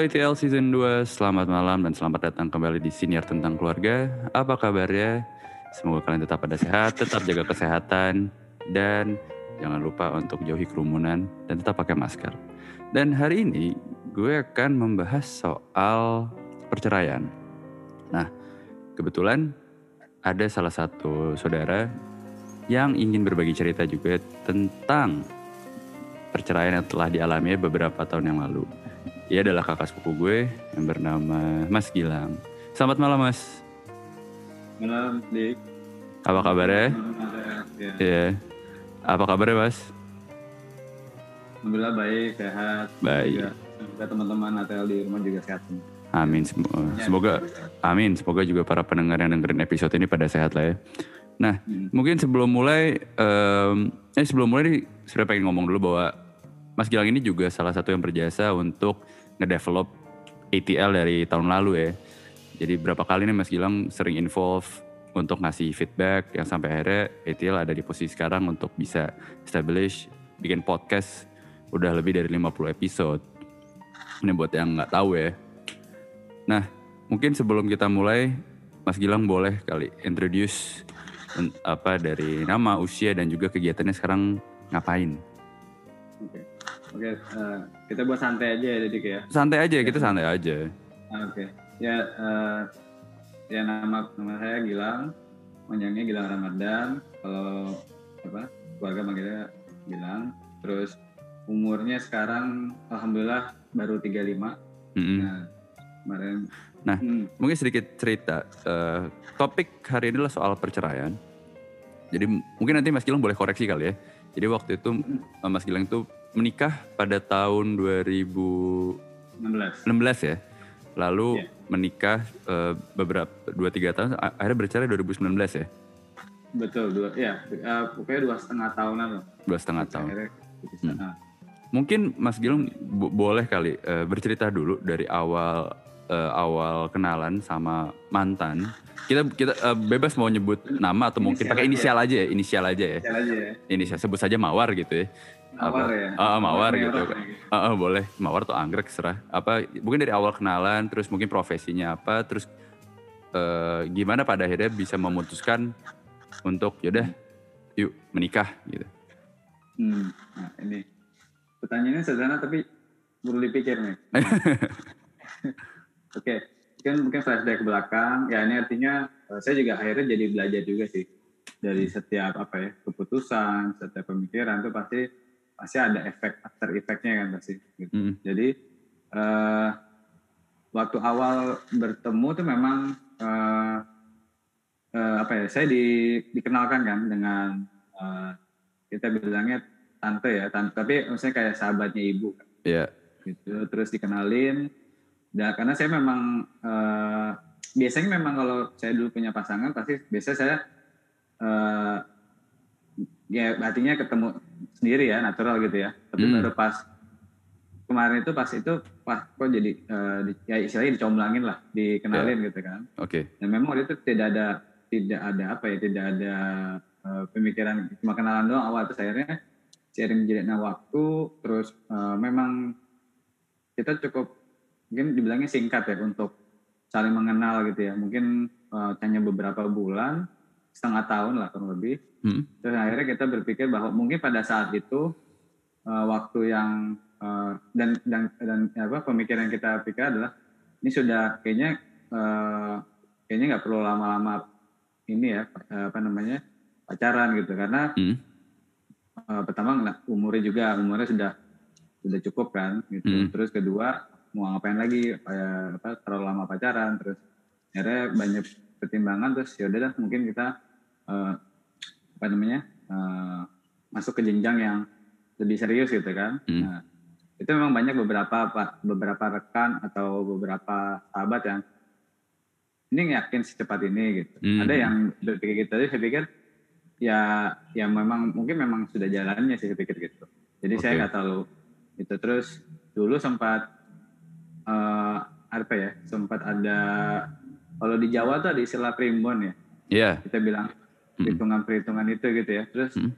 Halo ITL Season 2, selamat malam dan selamat datang kembali di Siniar Tentang Keluarga. Apa kabarnya? Semoga kalian tetap pada sehat, tetap jaga kesehatan, dan jangan lupa untuk jauhi kerumunan dan tetap pakai masker. Dan hari ini gue akan membahas soal perceraian. Nah, kebetulan ada salah satu saudara yang ingin berbagi cerita juga tentang perceraian yang telah dialami beberapa tahun yang lalu. Ia adalah kakak sepupu gue yang bernama Mas Gilang. Selamat malam Mas. Malam, Dik. Apa kabarnya? Ya. Iya. Apa kabarnya Mas? Alhamdulillah baik, sehat. Baik. Semoga teman-teman ATL di rumah juga sehat. Amin. Sem- Semoga amin. Semoga juga para pendengar yang dengerin episode ini pada sehat lah ya. Nah, Hmm. mungkin sebelum mulai, em, eh sebelum mulai nih, sudah pengen ngomong dulu bahwa Mas Gilang ini juga salah satu yang berjasa untuk ngedevelop ATL dari tahun lalu ya. Jadi berapa kali nih Mas Gilang sering involve untuk ngasih feedback yang sampai akhirnya ATL ada di posisi sekarang untuk bisa establish bikin podcast udah lebih dari 50 episode. Ini buat yang nggak tahu ya. Nah, mungkin sebelum kita mulai, Mas Gilang boleh kali introduce apa dari nama, usia dan juga kegiatannya sekarang ngapain? Oke, Oke, eh, kita buat santai aja ya, Dik ya. Santai aja, kita santai aja. Ah, Oke, ya, eh, ya nama nama saya Gilang, panjangnya Gilang Ramadan. Kalau apa keluarga manggilnya Gilang. Terus umurnya sekarang alhamdulillah baru 35. Mm-mm. Nah, kemarin. Nah. Hmm, Mungkin sedikit cerita. eh, topik hari ini adalah soal perceraian. Jadi mungkin nanti Mas Gilang boleh koreksi kali ya. Jadi waktu itu Mas Gilang itu menikah pada tahun 2016 16. ya. Lalu Iya. menikah eh, beberapa 2-3 tahun, a- akhirnya bercerai 2019 ya. Betul, dua, ya, eh, pokoknya dua setengah tahunan loh. Dua setengah tahun. Hmm. Mungkin Mas Gilang bo- boleh kali eh, bercerita dulu dari awal eh, awal kenalan sama mantan. Kita kita eh, bebas mau nyebut nama atau mungkin Inisial pakai aja. inisial aja ya, inisial aja ya. Jalan aja ya. Inisial sebut saja Mawar gitu ya. Mawar Apa? ya. Ah, Mawar Merah gitu. gitu. Ah, ah, boleh Mawar atau Anggrek serah. Apa mungkin dari awal kenalan terus mungkin profesinya apa terus eh, gimana pada akhirnya bisa memutuskan untuk yaudah yuk menikah gitu. Hmm. Nah, ini pertanyaannya sederhana tapi perlu dipikir nih. Oke, mungkin mungkin flashback ke belakang. Ya ini artinya eh, saya juga akhirnya jadi belajar juga sih dari setiap apa ya keputusan, setiap pemikiran itu pasti pasti ada efek after effectnya kan pasti. Gitu. Mm. Jadi eh, waktu awal bertemu tuh memang eh, eh, apa ya? Saya di, dikenalkan kan dengan eh, kita bilangnya tante ya, tante. Tapi maksudnya kayak sahabatnya ibu kan, Iya. gitu. Terus dikenalin. Dan karena saya memang eh, biasanya memang kalau saya dulu punya pasangan pasti biasa saya eh, ya artinya ketemu sendiri ya natural gitu ya. Tapi Hmm. baru pas kemarin itu pas itu pas kok jadi di- ya istilahnya dicomblangin lah, dikenalin gitu kan. Oke. Dan memang waktu itu tidak ada tidak ada apa ya tidak ada eh, pemikiran cuma kenalan doang awal terus akhirnya seiring jalannya waktu terus eh, memang kita cukup mungkin dibilangnya singkat ya untuk saling mengenal gitu ya mungkin eh, hanya beberapa bulan setengah tahun lah kurang lebih Hmm. terus akhirnya kita berpikir bahwa mungkin pada saat itu eh, waktu yang eh, dan dan dan apa pemikiran kita pikir adalah ini sudah kayaknya eh, kayaknya nggak perlu lama-lama ini ya apa namanya pacaran gitu karena Hmm. eh, pertama nggak- umurnya juga umurnya sudah sudah cukup kan gitu Hmm. terus kedua mau ngapain lagi kayak apa terlalu lama pacaran terus akhirnya banyak pertimbangan terus ya udah dah, mungkin kita eh, apa namanya eh, masuk ke jenjang yang lebih serius gitu kan Hmm. nah, itu memang banyak beberapa pak beberapa rekan atau beberapa sahabat yang ini yakin secepat ini gitu Hmm. ada yang berpikir gitu jadi saya pikir ya ya memang mungkin memang sudah jalannya sih saya pikir gitu jadi saya Oke. nggak terlalu itu terus dulu sempat eh apa ya sempat ada kalau di Jawa tuh ada istilah primbon ya Iya. kita bilang perhitungan-perhitungan itu gitu ya terus Hmm.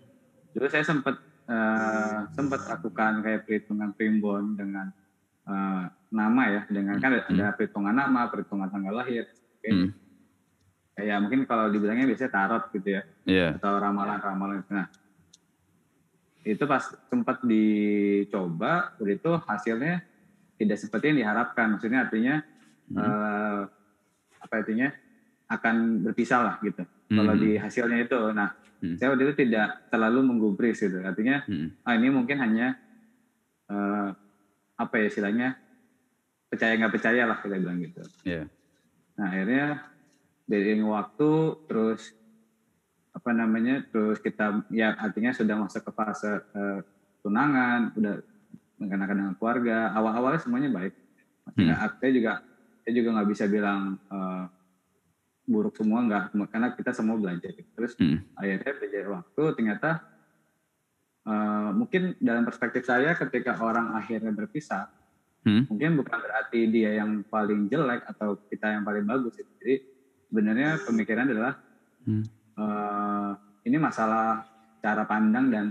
dulu saya sempat eh, sempat lakukan kayak perhitungan primbon dengan uh, nama ya dengan kan ada, ada perhitungan nama, perhitungan tanggal lahir. Oke. Hmm. Kayak mungkin kalau dibilangnya biasanya tarot gitu ya Iya. atau ramalan-ramalan. Nah, itu pas sempat dicoba, udah itu hasilnya tidak seperti yang diharapkan. Maksudnya artinya Hmm. eh, apa artinya akan berpisah lah gitu. Kalau Hmm. di hasilnya itu, nah Hmm. saya waktu itu tidak terlalu menggubris gitu. Artinya Hmm. ah ini mungkin hanya eh, apa ya istilahnya percaya nggak percaya lah kita bilang gitu. Iya. Nah akhirnya dari waktu terus apa namanya terus kita ya artinya sudah masuk ke fase eh, tunangan udah mengenakan dengan keluarga awal-awalnya semuanya baik Hmm. Nggak, saya juga saya juga nggak bisa bilang eh, buruk semua nggak karena kita semua belajar terus Hmm. akhirnya belajar waktu ternyata eh, mungkin dalam perspektif saya ketika orang akhirnya berpisah Hmm. mungkin bukan berarti dia yang paling jelek atau kita yang paling bagus jadi sebenarnya pemikiran adalah Hmm. eh, ini masalah cara pandang dan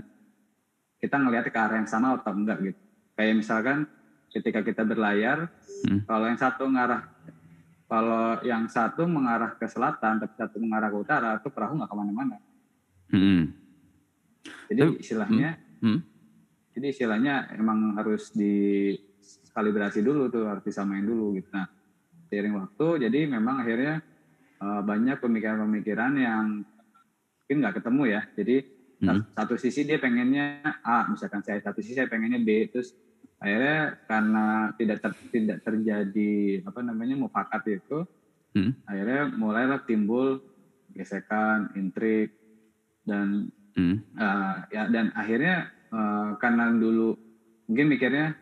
kita ngelihat ke arah yang sama atau enggak gitu kayak misalkan ketika kita berlayar Hmm. kalau yang satu mengarah kalau yang satu mengarah ke selatan tapi satu mengarah ke utara itu perahu nggak ke mana-mana Hmm. jadi istilahnya Hmm. jadi istilahnya emang harus dikalibrasi dulu tuh harus disamain dulu gitu nah seiring waktu jadi memang akhirnya eh, banyak pemikiran-pemikiran yang mungkin nggak ketemu ya jadi Hmm. satu sisi dia pengennya A misalkan saya satu sisi saya pengennya B terus akhirnya karena tidak ter- tidak terjadi apa namanya mufakat itu Hmm. akhirnya mulailah timbul gesekan intrik dan Hmm. Eh, ya dan akhirnya eh, karena dulu mungkin mikirnya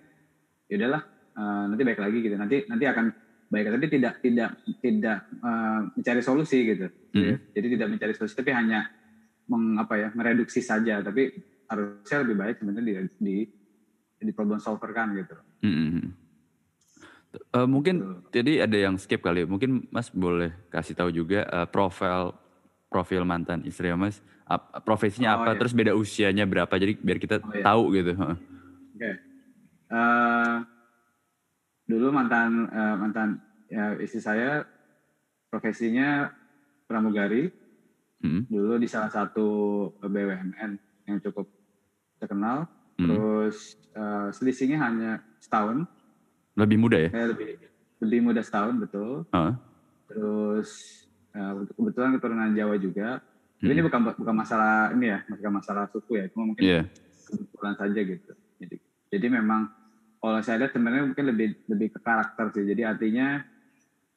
ya udahlah eh, nanti baik lagi gitu nanti nanti akan baik tapi tidak tidak tidak eh, mencari solusi gitu Hmm. jadi tidak mencari solusi tapi hanya meng, apa ya mereduksi saja tapi harusnya lebih baik sebenarnya di di, di problem solver kan gitu Hmm. Eh, mungkin Tuh. jadi ada yang skip kali. Mungkin Mas boleh kasih tahu juga eh, profil profil mantan istri Mas. ap- profesinya Oh, apa? iya. Terus beda usianya berapa? Jadi biar kita Oh, iya. tahu gitu. Oke. Eh, dulu mantan eh, mantan ya, istri saya profesinya pramugari. Hmm. Dulu di salah satu BUMN yang cukup terkenal. Hmm. Terus eh, selisihnya hanya setahun. Lebih muda ya? Saya lebih lebih muda setahun betul. Heeh. Terus eh, kebetulan keturunan Jawa juga. Tapi ini Hmm. bukan bukan masalah ini ya, bukan masalah suku ya. Cuma mungkin Iya. kebetulan saja gitu. Jadi, jadi memang kalau saya lihat sebenarnya mungkin lebih lebih ke karakter sih. Jadi artinya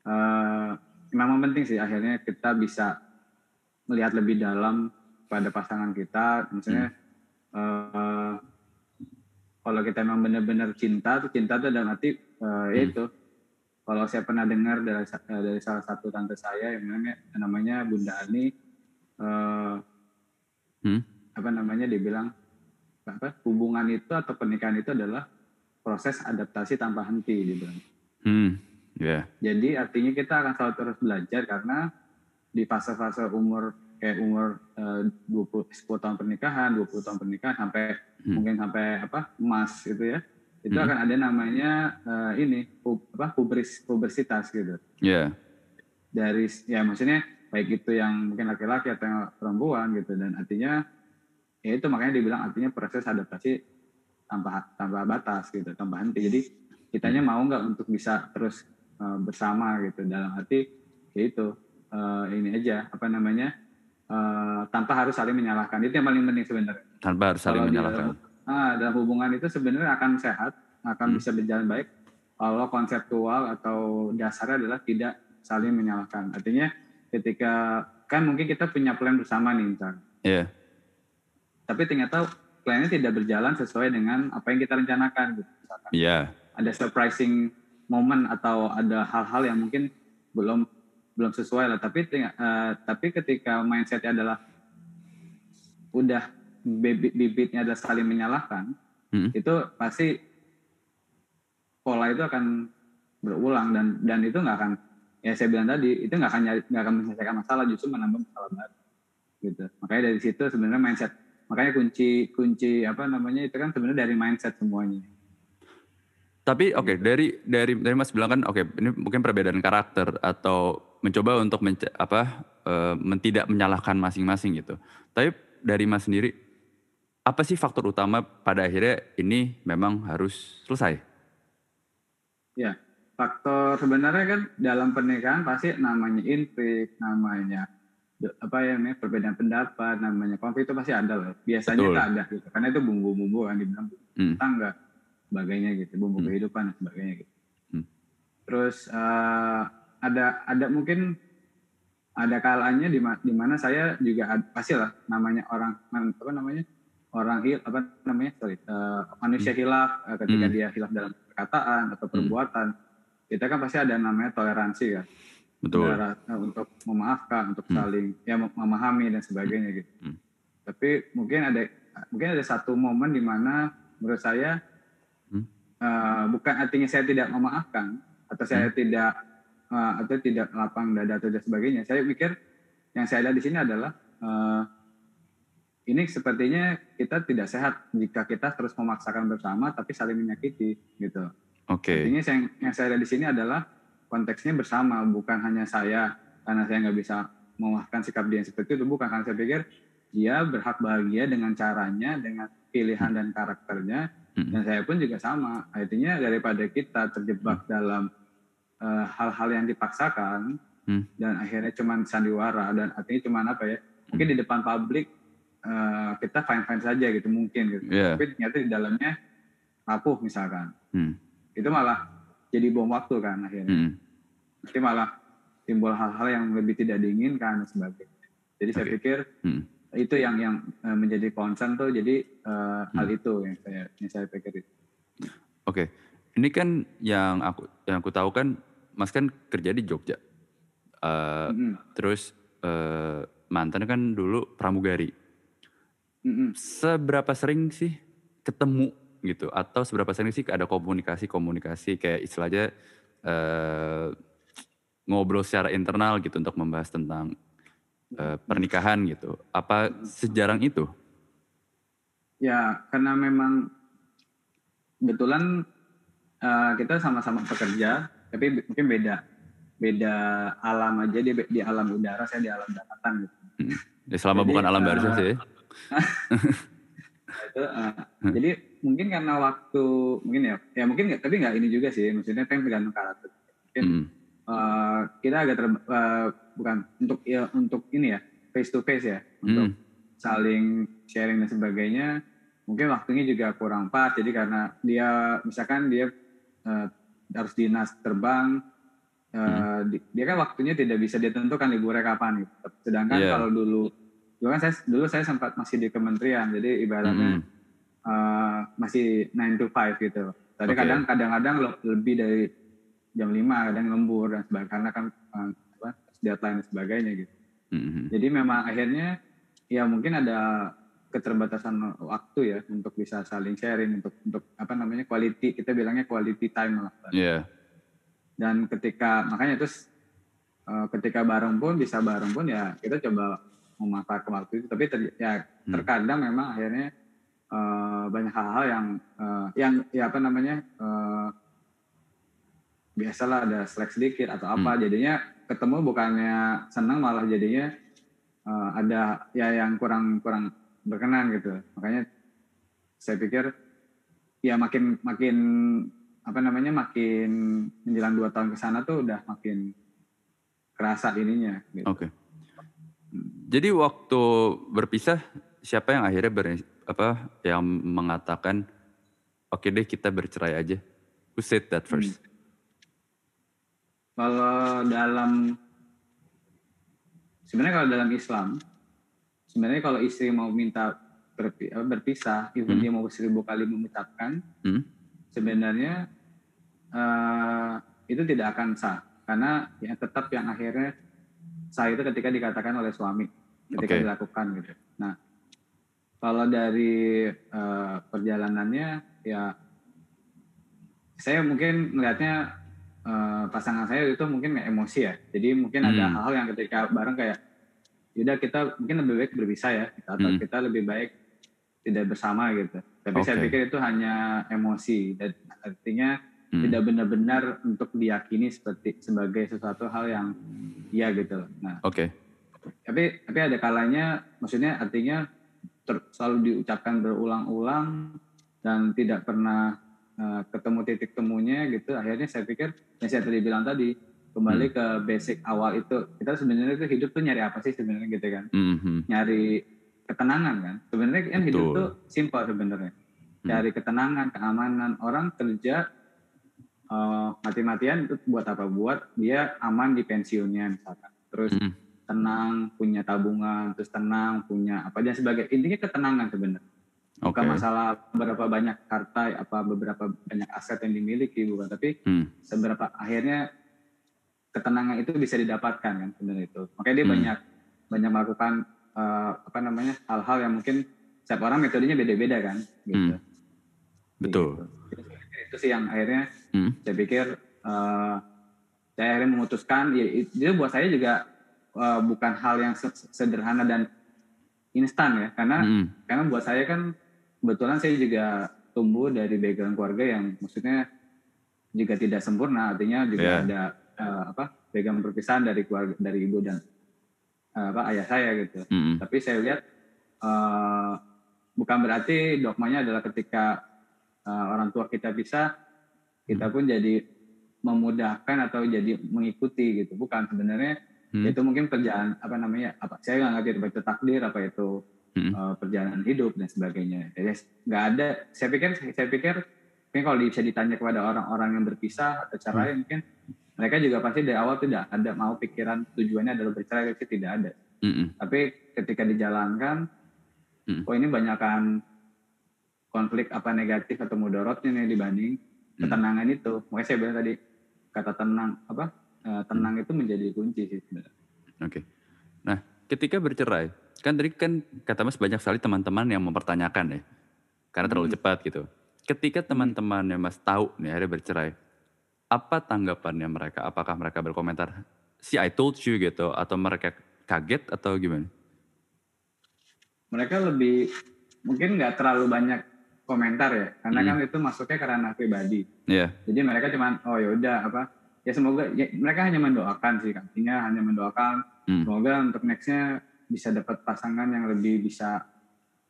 eh, memang penting sih akhirnya kita bisa melihat lebih dalam pada pasangan kita. Misalnya eh, kalau kita memang benar-benar cinta, tuh cinta tuh dalam arti eh, ya itu. Kalau saya pernah dengar dari eh, dari salah satu tante saya yang namanya namanya Bunda Ani eh, Hmm. apa namanya dibilang apa hubungan itu atau pernikahan itu adalah proses adaptasi tanpa henti dibilang. Hmm. Ya. Jadi artinya kita akan selalu terus belajar karena di fase-fase umur kayak umur eh, 20 10 tahun pernikahan, 20 tahun pernikahan sampai Hmm. mungkin sampai apa emas gitu ya. Itu Hmm. akan ada namanya eh, ini apa pubris pubersitas gitu. Ya. Dari ya maksudnya baik itu yang mungkin laki-laki atau yang perempuan gitu dan artinya ya itu makanya dibilang artinya proses adaptasi tanpa tanpa batas gitu tanpa henti jadi kitanya mau nggak untuk bisa terus uh, bersama gitu dalam arti ya itu uh, ini aja apa namanya uh, tanpa harus saling menyalahkan itu yang paling penting sebenarnya Tanpa harus saling Kalau menyalahkan. dalam, ah, dalam hubungan itu sebenarnya akan sehat akan Hmm. bisa berjalan baik kalau konseptual atau dasarnya adalah tidak saling menyalahkan artinya ketika kan mungkin kita punya plan bersama nih misalnya Iya. tapi ternyata plannya tidak berjalan sesuai dengan apa yang kita rencanakan gitu. Iya. ada surprising moment atau ada hal-hal yang mungkin belum belum sesuai lah. Tapi eh, tapi ketika mindsetnya adalah udah bibit bibitnya adalah saling menyalahkan Hmm. itu pasti pola itu akan berulang dan dan itu nggak akan ya saya bilang tadi itu nggak akan nyari- nggak akan menyelesaikan masalah justru menambah masalah baru gitu. Makanya dari situ sebenarnya mindset makanya kunci kunci apa namanya itu kan sebenarnya dari mindset semuanya. Tapi oke dari dari dari Mas bilang kan oke ini mungkin perbedaan karakter atau mencoba untuk menca apa, eee, men tidak menyalahkan masing-masing gitu. Tapi dari Mas sendiri, apa sih faktor utama pada akhirnya ini memang harus selesai? Ya, faktor sebenarnya kan dalam pernikahan pasti namanya intrik, namanya apa ya namanya, perbedaan pendapat, namanya konflik itu pasti ada lah. Biasanya Betul. itu ada gitu, karena itu bumbu-bumbu kan dibilang Mhm. tangga, sebagainya gitu, bumbu Hmm. kehidupan dan sebagainya gitu. Hmm. Terus, eee, ada ada mungkin ada kalanya di di mana saya juga ad pastilah namanya orang apa namanya, orang hil apa namanya, sorry, eee, manusia hilaf, eee, ketika Hmm. dia hilaf dalam perkataan atau Hmm. perbuatan, kita kan pasti ada namanya toleransi kan. Betul. Ada ra untuk memaafkan, untuk Hmm. saling ya mem memahami dan sebagainya gitu. Hmm. Tapi mungkin ada mungkin ada satu momen di mana menurut saya, Hmm. eee, bukan artinya saya tidak memaafkan atau saya Hmm. tidak, atau tidak lapang dada atau dan sebagainya. Saya pikir yang saya lihat di sini adalah, eee, ini sepertinya kita tidak sehat jika kita terus memaksakan bersama tapi saling menyakiti gitu. Oke. Intinya yang yang saya lihat di sini adalah konteksnya bersama, bukan hanya saya karena saya nggak bisa memaafkan sikap dia yang seperti itu, bukan karena saya pikir dia berhak bahagia dengan caranya, dengan pilihan dan karakternya, Mhm. dan saya pun juga sama. Artinya daripada kita terjebak dalam eh, hal-hal yang dipaksakan Hmm. dan akhirnya cuman sandiwara dan artinya cuman apa ya? Mungkin di depan publik eh, kita fine fine saja gitu mungkin gitu. Iya. Tapi ternyata di dalamnya rapuh misalkan Hmm. itu malah jadi bom waktu kan akhirnya. Mhm. Nanti malah timbul hal-hal yang lebih tidak diinginkan dan sebagainya. Jadi saya Oke. pikir Mhm. itu yang yang eh, menjadi concern tuh jadi hal Hmm. itu yang saya yang saya pikir itu. Oke. Ini kan yang aku yang aku tahu kan Mas kan kerja di Jogja. Eee, Mm-mm. terus, eee, mantan kan dulu pramugari. Mm-mm. Seberapa sering sih ketemu gitu? Atau seberapa sering sih ada komunikasi-komunikasi kayak istilahnya, eee, ngobrol secara internal gitu untuk membahas tentang, eee, pernikahan gitu. Apa sejarang itu? Ya karena memang kebetulan eh, kita sama-sama pekerja, tapi mungkin beda beda alam aja dia di alam udara, saya di alam daratan gitu. Mhm. Ya selama Jadi, bukan alam eh, barzah sih. Nah, itu eh, jadi mungkin karena waktu mungkin ya ya mungkin nggak tapi nggak ini juga sih maksudnya kan tergantung karakter mungkin Mhm. eh, kita agak ter eh, bukan untuk ya untuk ini ya face to face ya untuk Mhm. saling sharing dan sebagainya mungkin waktunya juga kurang pas jadi karena dia misalkan dia eh, harus dinas terbang eh, di- dia kan waktunya tidak bisa ditentukan liburnya kapan gitu sedangkan Iya. kalau dulu dulu kan saya dulu saya sempat masih di kementerian jadi ibaratnya Mhm. eh, masih 9 to 5 gitu tapi Oke. kadang kadang-kadang le- lebih dari jam 5 kadang lembur dan sebagainya karena kan apa, deadline dan sebagainya gitu Mhm. jadi memang akhirnya ya mungkin ada keterbatasan waktu ya untuk bisa saling sharing untuk untuk apa namanya quality kita bilangnya quality time lah. Iya. Dan ketika makanya terus eh, ketika bareng pun bisa bareng pun ya kita coba memanfaatkan waktu itu tapi ter- ya Hmm. terkadang memang akhirnya eh, banyak hal-hal yang eh, yang ya apa namanya eh, biasalah ada slack sedikit atau apa jadinya ketemu bukannya senang malah jadinya eh, ada ya yang kurang kurang berkenan gitu makanya saya pikir ya makin makin apa namanya makin menjelang dua tahun ke sana tuh udah makin kerasa ininya gitu. Oke. Jadi waktu berpisah siapa yang akhirnya ber, apa yang mengatakan oke deh kita bercerai aja? Who said that first? Kalau dalam sebenarnya kalau dalam Islam sebenarnya kalau istri mau minta berpi- apa, berpisah, even Hmm. dia mau seribu kali mengucapkan, Hmm? sebenarnya eh, itu tidak akan sah karena yang tetap yang akhirnya sah itu ketika dikatakan oleh suami ketika Oke. dilakukan gitu. Nah kalau dari eh, perjalanannya ya saya mungkin melihatnya eh, pasangan saya itu mungkin emosi ya. Jadi mungkin ada Hmm. hal-hal yang ketika bareng kayak yaudah kita mungkin lebih baik berpisah ya atau Hmm. kita lebih baik tidak bersama gitu. Tapi saya Oke. pikir itu hanya emosi dan artinya Hmm. tidak benar-benar untuk diyakini seperti sebagai sesuatu hal yang iya gitu. Nah, Oke. tapi tapi ada kalanya maksudnya artinya ter- selalu diucapkan berulang-ulang dan tidak pernah eh, ketemu titik temunya gitu akhirnya saya pikir yang saya tadi bilang tadi kembali ke basic awal itu kita sebenarnya tuh hidup tuh nyari apa sih sebenarnya gitu kan? Mhm. nyari ketenangan kan? Sebenarnya kan hidup tuh simpel sebenarnya. Cari ketenangan keamanan. Orang kerja eh, mati-matian itu buat apa? Buat dia aman di pensiunnya misalkan. Terus Mhm. tenang punya tabungan terus tenang punya apa dan sebagai intinya ketenangan sebenarnya. Oke. bukan masalah berapa banyak harta apa beberapa banyak aset yang dimiliki bukan. Tapi Hmm. seberapa akhirnya ketenangan itu bisa didapatkan kan sebenarnya itu makanya dia Hmm. banyak banyak melakukan eh, apa namanya hal-hal yang mungkin setiap orang metodenya beda-beda kan gitu. Hmm. Betul. Gitu. Itu sih yang akhirnya Hmm. saya pikir eh, saya akhirnya memutuskan ya itu buat saya juga eh, bukan hal yang se- sederhana dan instan ya karena Mhm. karena buat saya kan kebetulan saya juga tumbuh dari background keluarga yang maksudnya juga tidak sempurna artinya juga Iya. ada eh, apa background perpisahan dari keluarga dari ibu dan eh, apa ayah saya gitu Mhm. tapi saya lihat eh, bukan berarti dogmanya adalah ketika eh, orang tua kita bisa kita pun jadi memudahkan atau jadi mengikuti gitu bukan sebenarnya Hmm. itu mungkin kerjaan apa namanya apa saya nggak ngerti apa itu takdir apa itu Mhm. eh, perjalanan hidup dan sebagainya jadi nggak ada saya pikir saya pikir mungkin kalau bisa ditanya kepada orang-orang yang berpisah atau cara lain mungkin mereka juga pasti dari awal tidak ada mau pikiran tujuannya adalah bercerai tapi tidak ada Mhm. tapi ketika dijalankan Hmm. oh ini banyakkan konflik apa negatif atau mudorotnya nih dibanding Hmm. ketenangan itu makanya saya bilang tadi kata tenang apa eh, tenang itu menjadi kunci sih sebenarnya Oke. Nah, ketika bercerai, kan tadi kan kata Mas banyak sekali teman-teman yang mempertanyakan ya, karena terlalu Hmm. cepat gitu. Ketika teman-temannya Mas tahu nih akhirnya bercerai, apa tanggapannya mereka? Apakah mereka berkomentar, si I told you gitu, atau mereka kaget atau gimana? mereka lebih mungkin nggak terlalu banyak komentar ya karena Hmm. kan itu masuknya ke ranah pribadi Iya. jadi mereka cuman oh ya udah apa ya semoga ya, mereka hanya mendoakan sih artinya hanya mendoakan Hmm. semoga untuk nextnya bisa dapat pasangan yang lebih bisa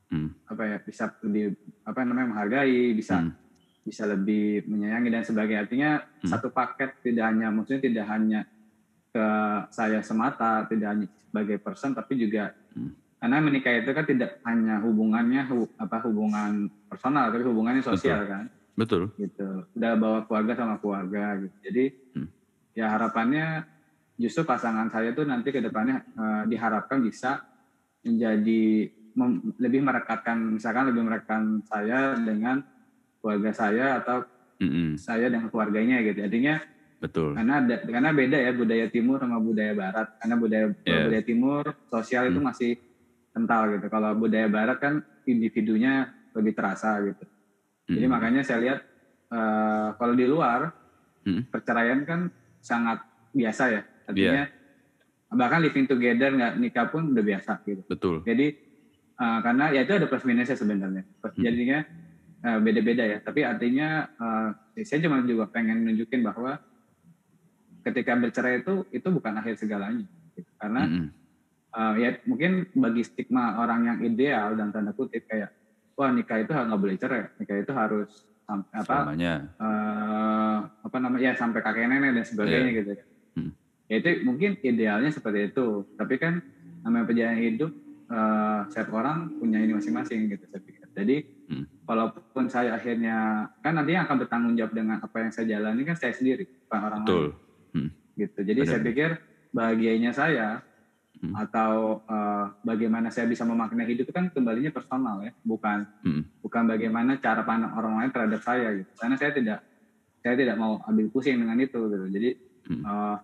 Hmm. apa ya bisa lebih apa namanya menghargai bisa Hmm. Bisa lebih menyayangi dan sebagainya artinya Hmm. satu paket tidak hanya maksudnya tidak hanya ke saya semata tidak hanya sebagai person tapi juga Hmm. karena menikah itu kan tidak hanya hubungannya hu- apa hubungan personal tapi hubungannya sosial kan Betul. gitu udah bawa keluarga sama keluarga gitu jadi Hmm. ya harapannya justru pasangan saya tuh nanti ke depannya eh, diharapkan bisa menjadi mem- lebih merekatkan misalkan lebih merekatkan saya dengan keluarga saya atau Mm-mm. saya dengan keluarganya gitu artinya Betul. karena ada, karena beda ya budaya timur sama budaya barat karena budaya Yes. budaya timur sosial itu Hmm. masih kental gitu kalau budaya barat kan individunya lebih terasa gitu jadi Mm-mm. makanya saya lihat eh, kalau di luar Mm. perceraian kan sangat biasa ya artinya bahkan living together nggak nikah pun udah biasa gitu Betul. jadi eh, karena ya itu ada plus minusnya sebenarnya Hmm. jadinya beda-beda ya tapi artinya eh, saya cuma juga pengen nunjukin bahwa ketika bercerai itu itu bukan akhir segalanya gitu. karena Mm-mm. eh, ya mungkin bagi stigma orang yang ideal dan tanda kutip kayak wah nikah itu nggak boleh cerai nikah itu harus apa Selamanya. eh, apa namanya ya sampai kakek nenek dan sebagainya gitu kan. Hmm. Ya itu mungkin idealnya seperti itu. Tapi kan namanya perjalanan hidup eh, setiap orang punya ini masing-masing gitu saya pikir. Jadi Hmm. walaupun saya akhirnya kan nantinya akan bertanggung jawab dengan apa yang saya jalani kan saya sendiri bukan orang Betul. lain gitu. Jadi Benar. saya pikir bahagianya saya Hmm. atau eh, bagaimana saya bisa memaknai hidup itu kan kembalinya personal ya, bukan Mm. bukan bagaimana cara pandang orang lain terhadap saya gitu. Karena saya tidak saya tidak mau ambil pusing dengan itu gitu. Jadi Hmm. eh,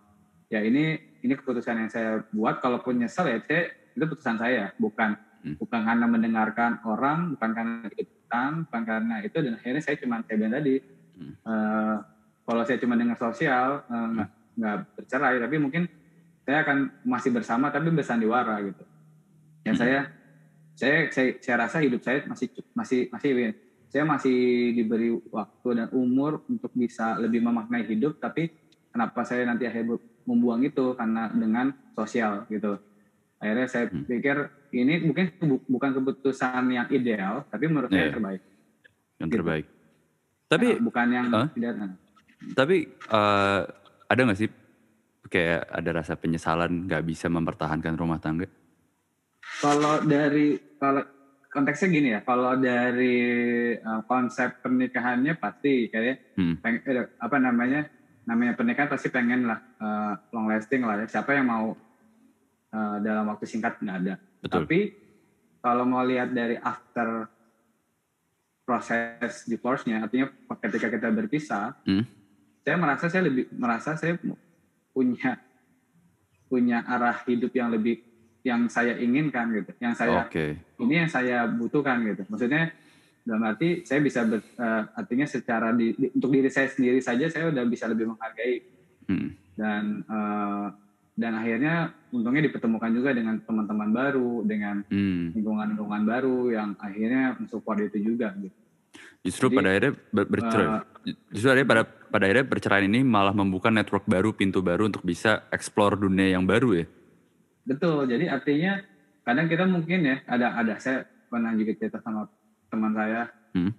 ya ini ini keputusan yang saya buat. Kalaupun nyesel ya saya, itu keputusan saya, bukan Hmm. bukan karena mendengarkan orang, bukan karena bukan karena itu. Dan akhirnya saya cuma kayak bilang tadi, Hmm. eh, kalau saya cuma dengar sosial eh, nggak nggak bercerai, tapi mungkin saya akan masih bersama tapi bersandiwara gitu. Ya Hmm. saya saya saya saya rasa hidup saya masih masih masih saya masih diberi waktu dan umur untuk bisa lebih memaknai hidup tapi kenapa saya nanti akhirnya membuang itu karena dengan sosial gitu akhirnya saya Hmm. pikir ini mungkin bu- bukan keputusan yang ideal tapi menurut saya Iya. terbaik yang Gitu. terbaik. Tapi Nah, bukan yang Hah? tidak nah. tapi eh, ada nggak sih kayak ada rasa penyesalan nggak bisa mempertahankan rumah tangga? Kalau dari kalau konteksnya gini ya, kalau dari uh, konsep pernikahannya pasti kayak Hmm. peng- eh, apa namanya namanya pernikahan pasti pengen lah uh, long lasting lah ya. Siapa yang mau uh, dalam waktu singkat nggak ada. Betul. Tapi kalau mau lihat dari after proses divorce-nya, artinya ketika kita berpisah, Hmm. saya merasa saya lebih merasa saya punya punya arah hidup yang lebih yang saya inginkan gitu, yang saya Oke. ini yang saya butuhkan gitu. Maksudnya dalam arti saya bisa ber, eh, artinya secara di, di- untuk diri saya sendiri saja saya udah bisa lebih menghargai Hmm. dan eh, dan akhirnya untungnya dipertemukan juga dengan teman-teman baru, dengan Hmm. lingkungan-lingkungan baru yang akhirnya mensupport itu juga gitu. Justru Jadi, pada akhirnya ber- bercerai. Eh, Justru akhirnya pada pada akhirnya perceraian ini malah membuka network baru, pintu baru untuk bisa explore dunia yang baru ya. Betul. Jadi artinya kadang kita mungkin ya ada ada saya pernah juga cerita sama teman saya Hmm.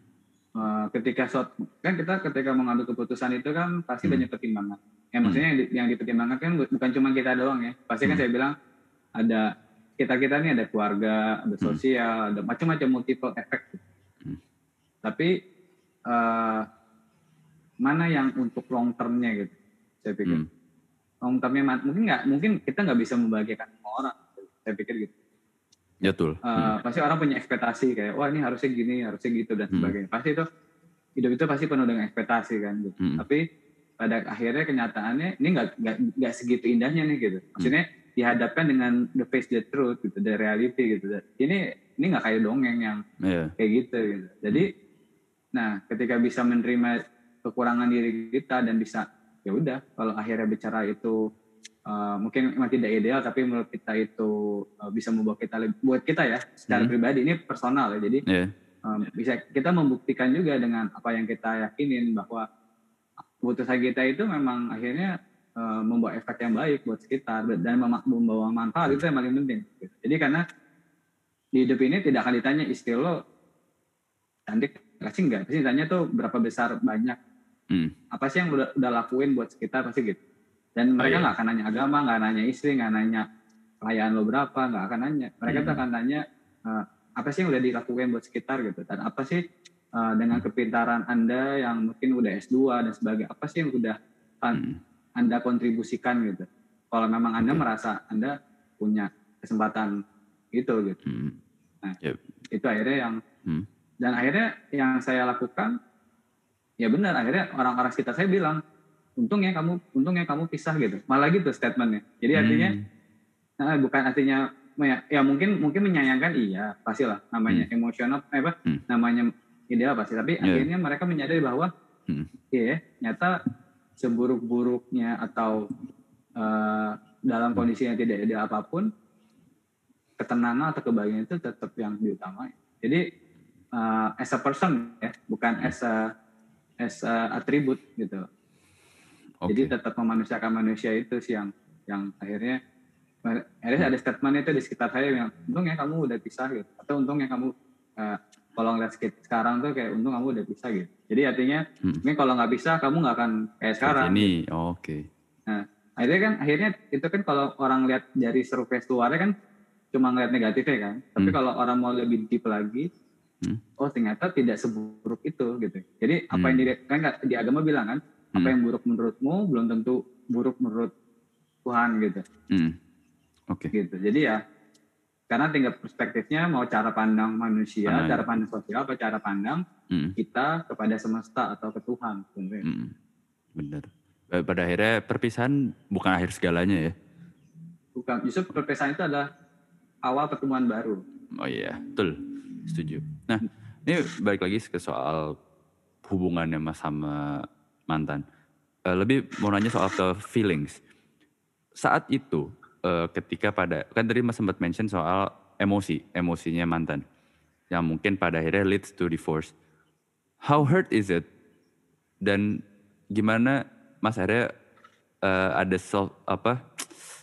Eh, ketika suat, kan kita ketika mengambil keputusan itu kan pasti Hmm. banyak pertimbangan. Ya maksudnya yang, di- yang dipertimbangkan kan bu- bukan cuma kita doang ya. Pasti kan Hmm. saya bilang ada kita kita ini ada keluarga, ada Hmm. sosial, ada macam-macam multiple effect. Hmm. Tapi eh, mana yang untuk long termnya gitu? Saya pikir Hmm. long termnya mungkin nggak mungkin kita nggak bisa membahagiakan semua orang. Saya pikir gitu. Ya betul. Eh, Hmm. pasti orang punya ekspektasi kayak wah ini harusnya gini harusnya gitu dan Hmm. sebagainya pasti itu hidup itu pasti penuh dengan ekspektasi kan gitu. Hmm. tapi pada akhirnya kenyataannya ini nggak segitu indahnya nih gitu maksudnya dihadapkan dengan the face the truth gitu the reality gitu ini ini nggak kayak dongeng yang Iya. kayak gitu gitu jadi nah ketika bisa menerima kekurangan diri kita dan bisa ya udah kalau akhirnya bicara itu uh, mungkin memang tidak ideal tapi menurut kita itu uh, bisa membawa kita buat kita ya secara Hmm. pribadi ini personal ya jadi Iya. um, bisa kita membuktikan juga dengan apa yang kita yakinin bahwa keputusan kita itu memang akhirnya uh, membawa efek yang baik buat sekitar dan membawa manfaat itu yang paling penting. Jadi karena di hidup ini tidak akan ditanya istri lo cantik kasih enggak, pasti ditanya tuh berapa besar banyak Hmm. apa sih yang udah, udah lakuin buat sekitar pasti gitu. Dan mereka iya. nggak akan nanya agama, nggak nanya istri, nggak nanya kekayaan lo berapa, nggak akan nanya. Mereka tuh Hmm. akan nanya eh, apa sih yang udah dilakuin buat sekitar gitu. Dan apa sih eh, dengan kepintaran anda yang mungkin udah S2 dan sebagainya, apa sih yang udah Hmm. anda kontribusikan gitu. Kalau memang anda Oke. merasa anda punya kesempatan itu gitu. Hmm. Itu akhirnya yang Hmm. dan akhirnya yang saya lakukan ya benar akhirnya orang-orang sekitar saya bilang untungnya kamu untungnya kamu pisah gitu malah gitu statementnya jadi artinya Hmm. nah, bukan artinya ya, ya mungkin mungkin menyayangkan iya pastilah namanya emosional eh, apa Hmm. namanya ideal pasti tapi Iya. akhirnya mereka menyadari bahwa Hmm. iya nyata seburuk-buruknya atau eh, dalam kondisi yang tidak ideal apa pun ketenangan atau kebahagiaan itu tetap yang diutamain jadi eh, as a person ya bukan as a as a atribut gitu Oke. jadi tetap memanusiakan manusia itu sih yang yang akhirnya akhirnya ada statement itu di sekitar saya yang untungnya kamu udah pisah gitu atau untungnya kamu eh, kalau ngeliat sekarang tuh kayak untung kamu udah pisah gitu jadi artinya Hmm. mungkin kalau nggak bisa kamu nggak akan kayak sekarang Ini oke. akhirnya kan akhirnya itu kan kalau orang lihat dari survei luarnya kan cuma ngeliat negatifnya kan tapi Hmm. kalau orang mau lebih deep lagi Hmm. oh ternyata tidak seburuk itu gitu jadi apa yang Hmm. di, kan di agama bilang kan apa Hmm. yang buruk menurutmu belum tentu buruk menurut Tuhan gitu Hmm. Oke. gitu jadi ya karena tinggal perspektifnya mau cara pandang manusia Pandang. cara pandang sosial apa cara pandang Hmm. kita kepada semesta atau ke Tuhan sebenarnya Hmm. Benar. Eh, Pada akhirnya perpisahan bukan akhir segalanya ya. bukan justru perpisahan itu adalah awal pertemuan baru Oh iya, betul. Setuju. Nah, ini balik lagi ke soal hubungannya sama mantan. Eh, lebih mau nanya soal ke feelings. Saat itu, eh, ketika pada, kan tadi mas sempat mention soal emosi, emosinya mantan. Yang mungkin pada akhirnya leads to divorce. how hurt is it? Dan gimana Mas akhirnya uh, ada self apa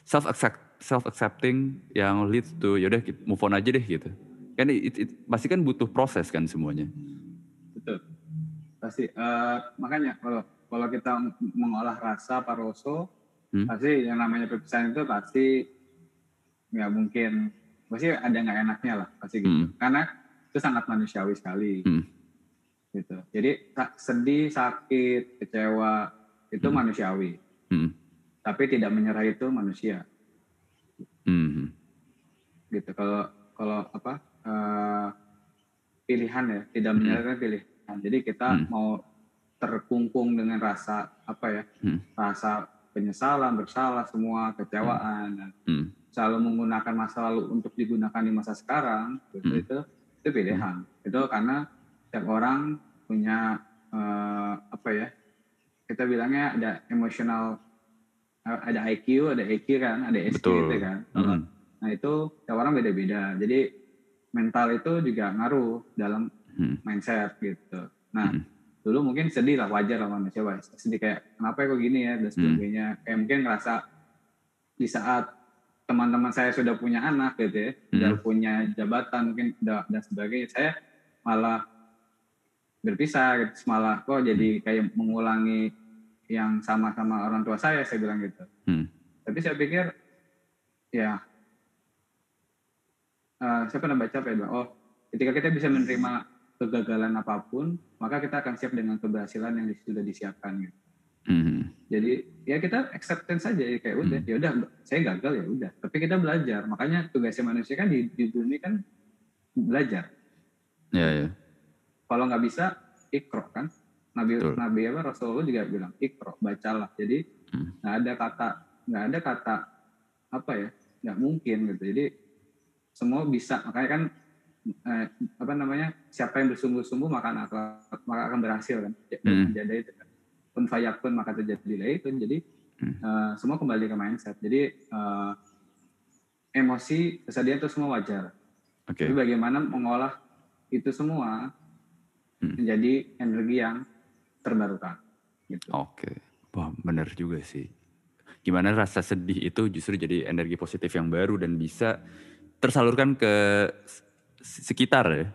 self accept self accepting yang leads to yaudah move on aja deh gitu. Kan it, it, pasti kan butuh proses kan semuanya. Betul. Pasti uh, makanya kalau kalau kita mengolah rasa paroso hmm? pasti yang namanya perpisahan itu pasti nggak mungkin pasti ada nggak enaknya lah pasti gitu. Hmm. Karena itu sangat manusiawi sekali. Hmm. Gitu. Jadi sedih, sakit, kecewa itu hmm. manusiawi. Hmm. Tapi tidak menyerah itu manusia. Hmm. Gitu. Kalau kalau apa uh, pilihan ya tidak menyerah hmm. pilihan. Jadi kita hmm. mau terkungkung dengan rasa apa ya hmm. rasa penyesalan bersalah semua kecewaan hmm. selalu menggunakan masa lalu untuk digunakan di masa sekarang gitu hmm. itu itu pilihan hmm. itu karena setiap orang punya uh, apa ya kita bilangnya ada emosional ada IQ, ada EQ kan, ada SQ Betul. gitu kan. Mm. Nah itu tiap orang beda-beda. Jadi mental itu juga ngaruh dalam mm. mindset gitu. Nah mm. Dulu mungkin sedih lah, wajar lah manusia sedih kayak kenapa ya kok gini ya dan sebagainya. Mm. Kayak mungkin ngerasa di saat teman-teman saya sudah punya anak gitu ya, mm. sudah punya jabatan mungkin dan sebagainya, saya malah berpisah gitu, malah kok jadi kayak mengulangi yang sama-sama orang tua saya saya bilang gitu hmm. tapi saya pikir ya uh, saya pernah baca apa ya oh ketika kita bisa menerima kegagalan apa pun maka kita akan siap dengan keberhasilan yang sudah disiapkan gitu hmm. jadi ya kita acceptance saja ya kayak udah hmm. ya udah saya gagal ya udah tapi kita belajar makanya tugasnya manusia kan di, di dunia kan belajar ya yeah, ya yeah. kalau nggak bisa ikro kan Nabi Betul. Nabi apa Rasulullah juga bilang ikro bacalah. Jadi hmm. nggak hmm. ada kata nggak ada kata apa ya nggak mungkin gitu. Jadi semua bisa makanya kan eh, apa namanya siapa yang bersungguh-sungguh maka akan maka akan berhasil kan. Hmm. Jadi itu kan. Pun fayakun maka terjadilah itu. Jadi hmm. uh, semua kembali ke mindset. Jadi uh, emosi kesedihan itu semua wajar. Okay. Tapi bagaimana mengolah itu semua hmm. menjadi energi yang terbarukan. Gitu. Oke, wah benar juga sih. Gimana rasa sedih itu justru jadi energi positif yang baru dan bisa tersalurkan ke sekitar ya.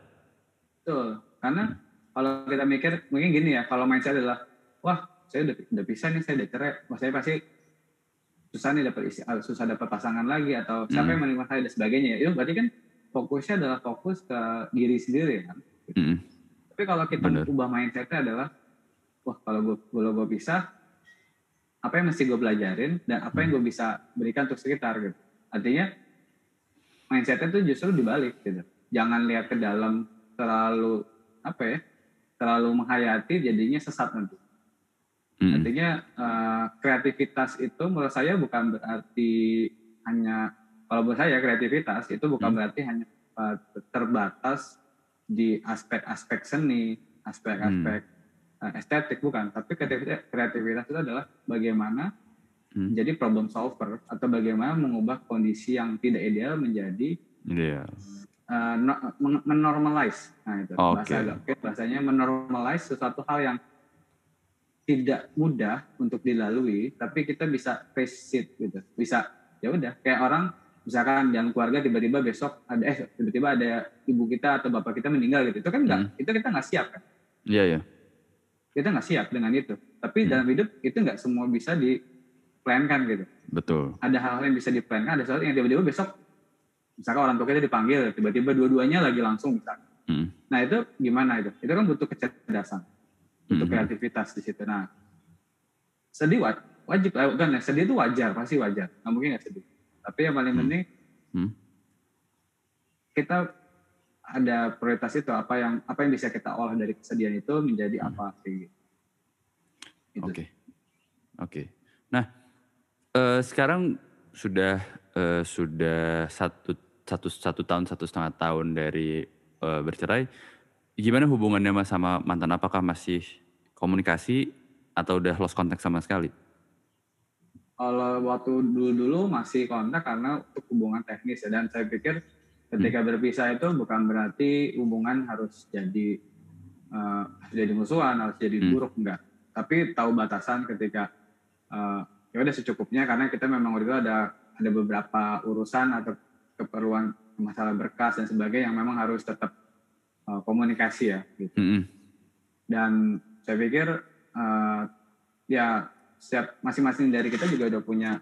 Betul, karena hmm. kalau kita mikir mungkin gini ya, kalau mindset adalah, wah saya udah, udah bisa nih, saya udah cerai, wah saya pasti susah nih dapat isi, ah, susah dapat pasangan lagi atau siapa hmm. yang menerima saya dan sebagainya. Itu berarti kan fokusnya adalah fokus ke diri sendiri kan. Hmm. Tapi kalau kita Bener. ubah mindsetnya adalah wah kalau gue kalau gue bisa apa yang mesti gue pelajarin dan apa yang gue bisa berikan untuk sekitar gitu artinya mindsetnya tuh justru dibalik gitu jangan lihat ke dalam terlalu apa ya terlalu menghayati jadinya sesat nanti hmm. artinya uh, kreativitas itu menurut saya bukan berarti hanya kalau buat saya kreativitas itu bukan hmm. berarti hanya uh, terbatas di aspek-aspek seni aspek-aspek hmm uh, estetik bukan, tapi kreativitas, kreativitas itu adalah bagaimana hmm. menjadi problem solver atau bagaimana mengubah kondisi yang tidak ideal menjadi ideal. Uh, no, menormalize. Nah itu okay. bahasa okay, bahasanya menormalize sesuatu hal yang tidak mudah untuk dilalui, tapi kita bisa face it gitu. Bisa ya udah kayak orang misalkan dalam keluarga tiba-tiba besok ada eh tiba-tiba ada ibu kita atau bapak kita meninggal gitu. Itu kan enggak, hmm. itu kita nggak siap kan. Iya yeah, iya. Yeah kita nggak siap dengan itu. Tapi hmm. dalam hidup itu nggak semua bisa diplankan gitu. Betul. Ada hal-hal yang bisa diplankan, ada sesuatu yang tiba-tiba besok, misalkan orang tua kita dipanggil, tiba-tiba dua-duanya lagi langsung misalkan. Hmm. Nah itu gimana itu? Itu kan butuh kecerdasan, butuh hmm. kreativitas di situ. Nah sedih wajib, eh, bukan ya, sedih itu wajar, pasti wajar. Nggak mungkin nggak sedih. Tapi yang paling hmm. penting, hmm. kita ada prioritas itu apa yang apa yang bisa kita olah dari kesedihan itu menjadi hmm. apa gitu. Oke, oke. Okay. Nah, uh, sekarang sudah uh, sudah satu satu satu tahun satu setengah tahun dari uh, bercerai. Gimana hubungannya mas sama mantan? Apakah masih komunikasi atau udah lost contact sama sekali? Kalau waktu dulu-dulu masih kontak karena untuk hubungan teknis ya dan saya pikir ketika hmm. berpisah itu bukan berarti hubungan harus jadi uh, jadi musuhan harus jadi Hmm. buruk enggak tapi tahu batasan ketika uh, ya udah secukupnya karena kita memang waktu itu ada ada beberapa urusan atau keperluan masalah berkas dan sebagainya yang memang harus tetap uh, komunikasi ya gitu. Mm-mm. dan saya pikir uh, ya setiap masing-masing dari kita juga udah punya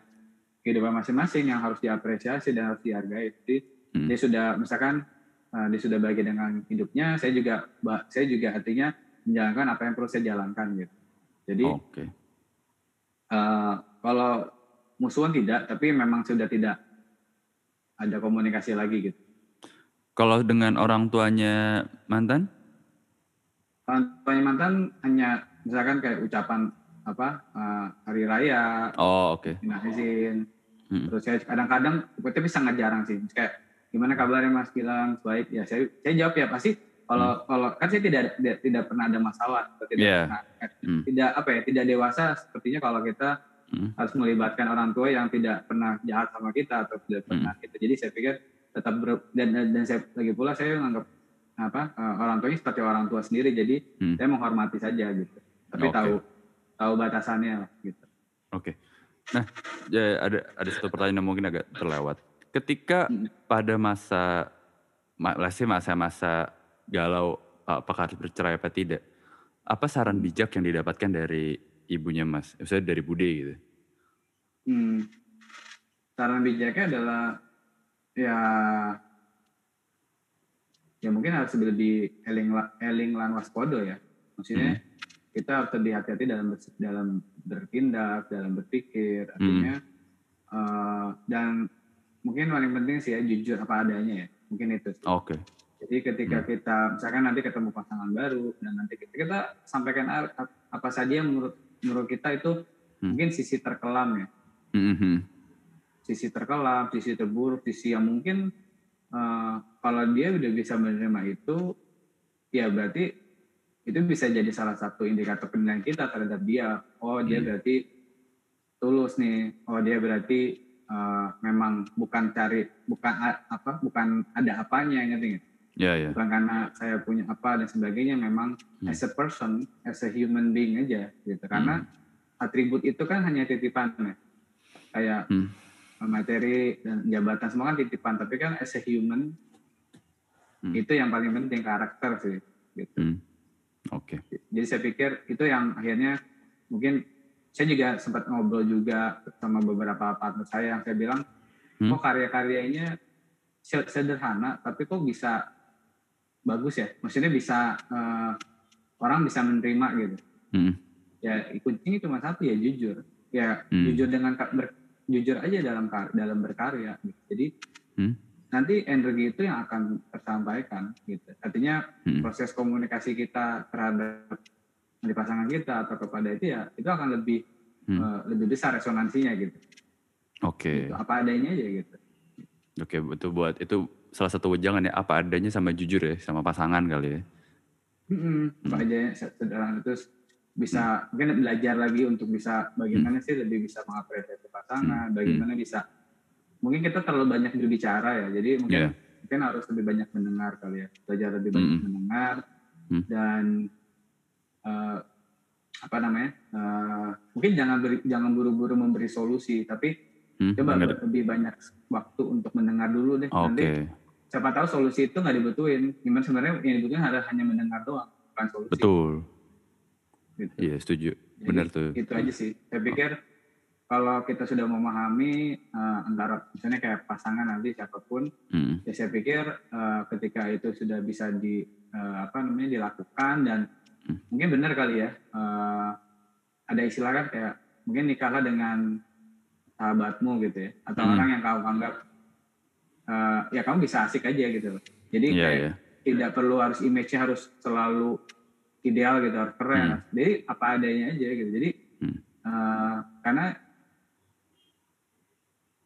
kehidupan masing-masing yang harus diapresiasi dan harus dihargai jadi Hmm. dia sudah misalkan uh, dia sudah bahagia dengan hidupnya saya juga saya juga artinya menjalankan apa yang perlu saya jalankan gitu jadi Oke. uh, kalau musuhan tidak tapi memang sudah tidak ada komunikasi lagi gitu Kalau dengan orang tuanya mantan? orang tuanya mantan hanya misalkan kayak ucapan apa uh, hari raya Oh, oke. minta izin Mm. terus saya kadang-kadang tapi sangat jarang sih kayak gimana kabarnya mas Gilang baik ya saya saya jawab ya pasti kalau kalau kan saya tidak tidak, tidak pernah ada masalah atau tidak Iya. pernah eh, Hmm. tidak apa ya tidak dewasa sepertinya kalau kita Hmm. harus melibatkan orang tua yang tidak pernah jahat sama kita atau tidak pernah gitu jadi saya pikir tetap ber, dan, dan dan saya lagi pula saya menganggap apa eh, orang tuanya seperti orang tua sendiri jadi Hmm. saya menghormati saja gitu tapi Oke. tahu tahu batasannya gitu Oke. Nah, ya ada ada satu pertanyaan yang mungkin agak terlewat. Ketika Mm. pada masa ma- let's say masa-masa galau apakah harus bercerai apa tidak? Apa saran bijak yang didapatkan dari ibunya Mas? Misalnya dari Bude gitu. Hmm. Saran bijaknya adalah ya ya mungkin harus lebih eling eling lan waspodo ya. Maksudnya kita harus lebih hati-hati dalam dalam bertindak, dalam berpikir, artinya eh, dan mungkin paling penting sih ya jujur apa adanya ya. Mungkin itu. Oke. Jadi ketika kita misalkan nanti ketemu pasangan baru dan nanti kita, kita sampaikan apa saja yang menurut menurut kita itu Hmm. mungkin sisi terkelam ya Mhm. sisi terkelam, sisi terburuk, sisi yang mungkin eh, kalau dia udah bisa menerima itu, ya berarti itu bisa jadi salah satu indikator penilaian kita terhadap dia. Oh dia Hmm. berarti tulus nih. Oh dia berarti eh, memang bukan cari, bukan apa, bukan ada apanya, ngerti nggak? Ya ya. Bukan karena saya punya apa dan sebagainya. Memang Hmm. as a person, as a human being aja, gitu. Karena atribut itu kan hanya titipan ya. Kayak Hmm. materi dan jabatan semua kan titipan tapi kan as a human Hmm. itu yang paling penting karakter sih gitu Hmm. Oke. jadi saya pikir itu yang akhirnya mungkin saya juga sempat ngobrol juga sama beberapa partner saya yang saya bilang Hmm. kok karya-karyanya se- sederhana tapi kok bisa bagus ya maksudnya bisa eh, orang bisa menerima gitu Hmm. ya kuncinya cuma satu ya jujur ya Hmm. jujur dengan ber- jujur aja dalam dalam berkarya gitu. jadi Hmm. nanti energi itu yang akan tersampaikan gitu artinya Hmm. proses komunikasi kita terhadap dari pasangan kita atau kepada itu ya itu akan lebih Hmm. eh, lebih besar resonansinya gitu. Oke. Gitu. apa adanya aja gitu Oke, betul buat itu salah satu wejangan ya apa adanya sama jujur ya sama pasangan kali ya. Mm-mm. apa adanya sederhana terus bisa mungkin belajar lagi untuk bisa bagaimana sih lebih bisa mengapresiasi pasangan Hmm. bagaimana bisa mungkin kita terlalu banyak berbicara ya jadi mungkin Iya. mungkin harus lebih banyak mendengar kali ya belajar lebih banyak Mm-mm. mendengar Hmm. dan eh, apa namanya eh, mungkin jangan beri, jangan buru-buru memberi solusi tapi Hmm, coba bener. lebih banyak waktu untuk mendengar dulu deh nanti Oke, siapa tahu solusi itu nggak dibutuhin gimana sebenarnya yang dibutuhin adalah hanya mendengar doang bukan solusi betul. gitu. Iya, setuju. Jadi, Benar tuh. itu aja sih saya pikir kalau kita sudah memahami eh, antara misalnya kayak pasangan nanti siapa pun Hmm. ya saya pikir eh, ketika itu sudah bisa di eh, apa namanya dilakukan dan Hmm. mungkin benar kali ya eh, ada istilah kan kayak mungkin nikahlah dengan sahabatmu gitu ya atau Hmm. orang yang kamu anggap eh, ya kamu bisa asik aja gitu loh jadi Iya, kayak iya. tidak perlu harus image-nya harus selalu ideal gitu harus keren Hmm. jadi apa adanya aja gitu jadi Hmm. eh, karena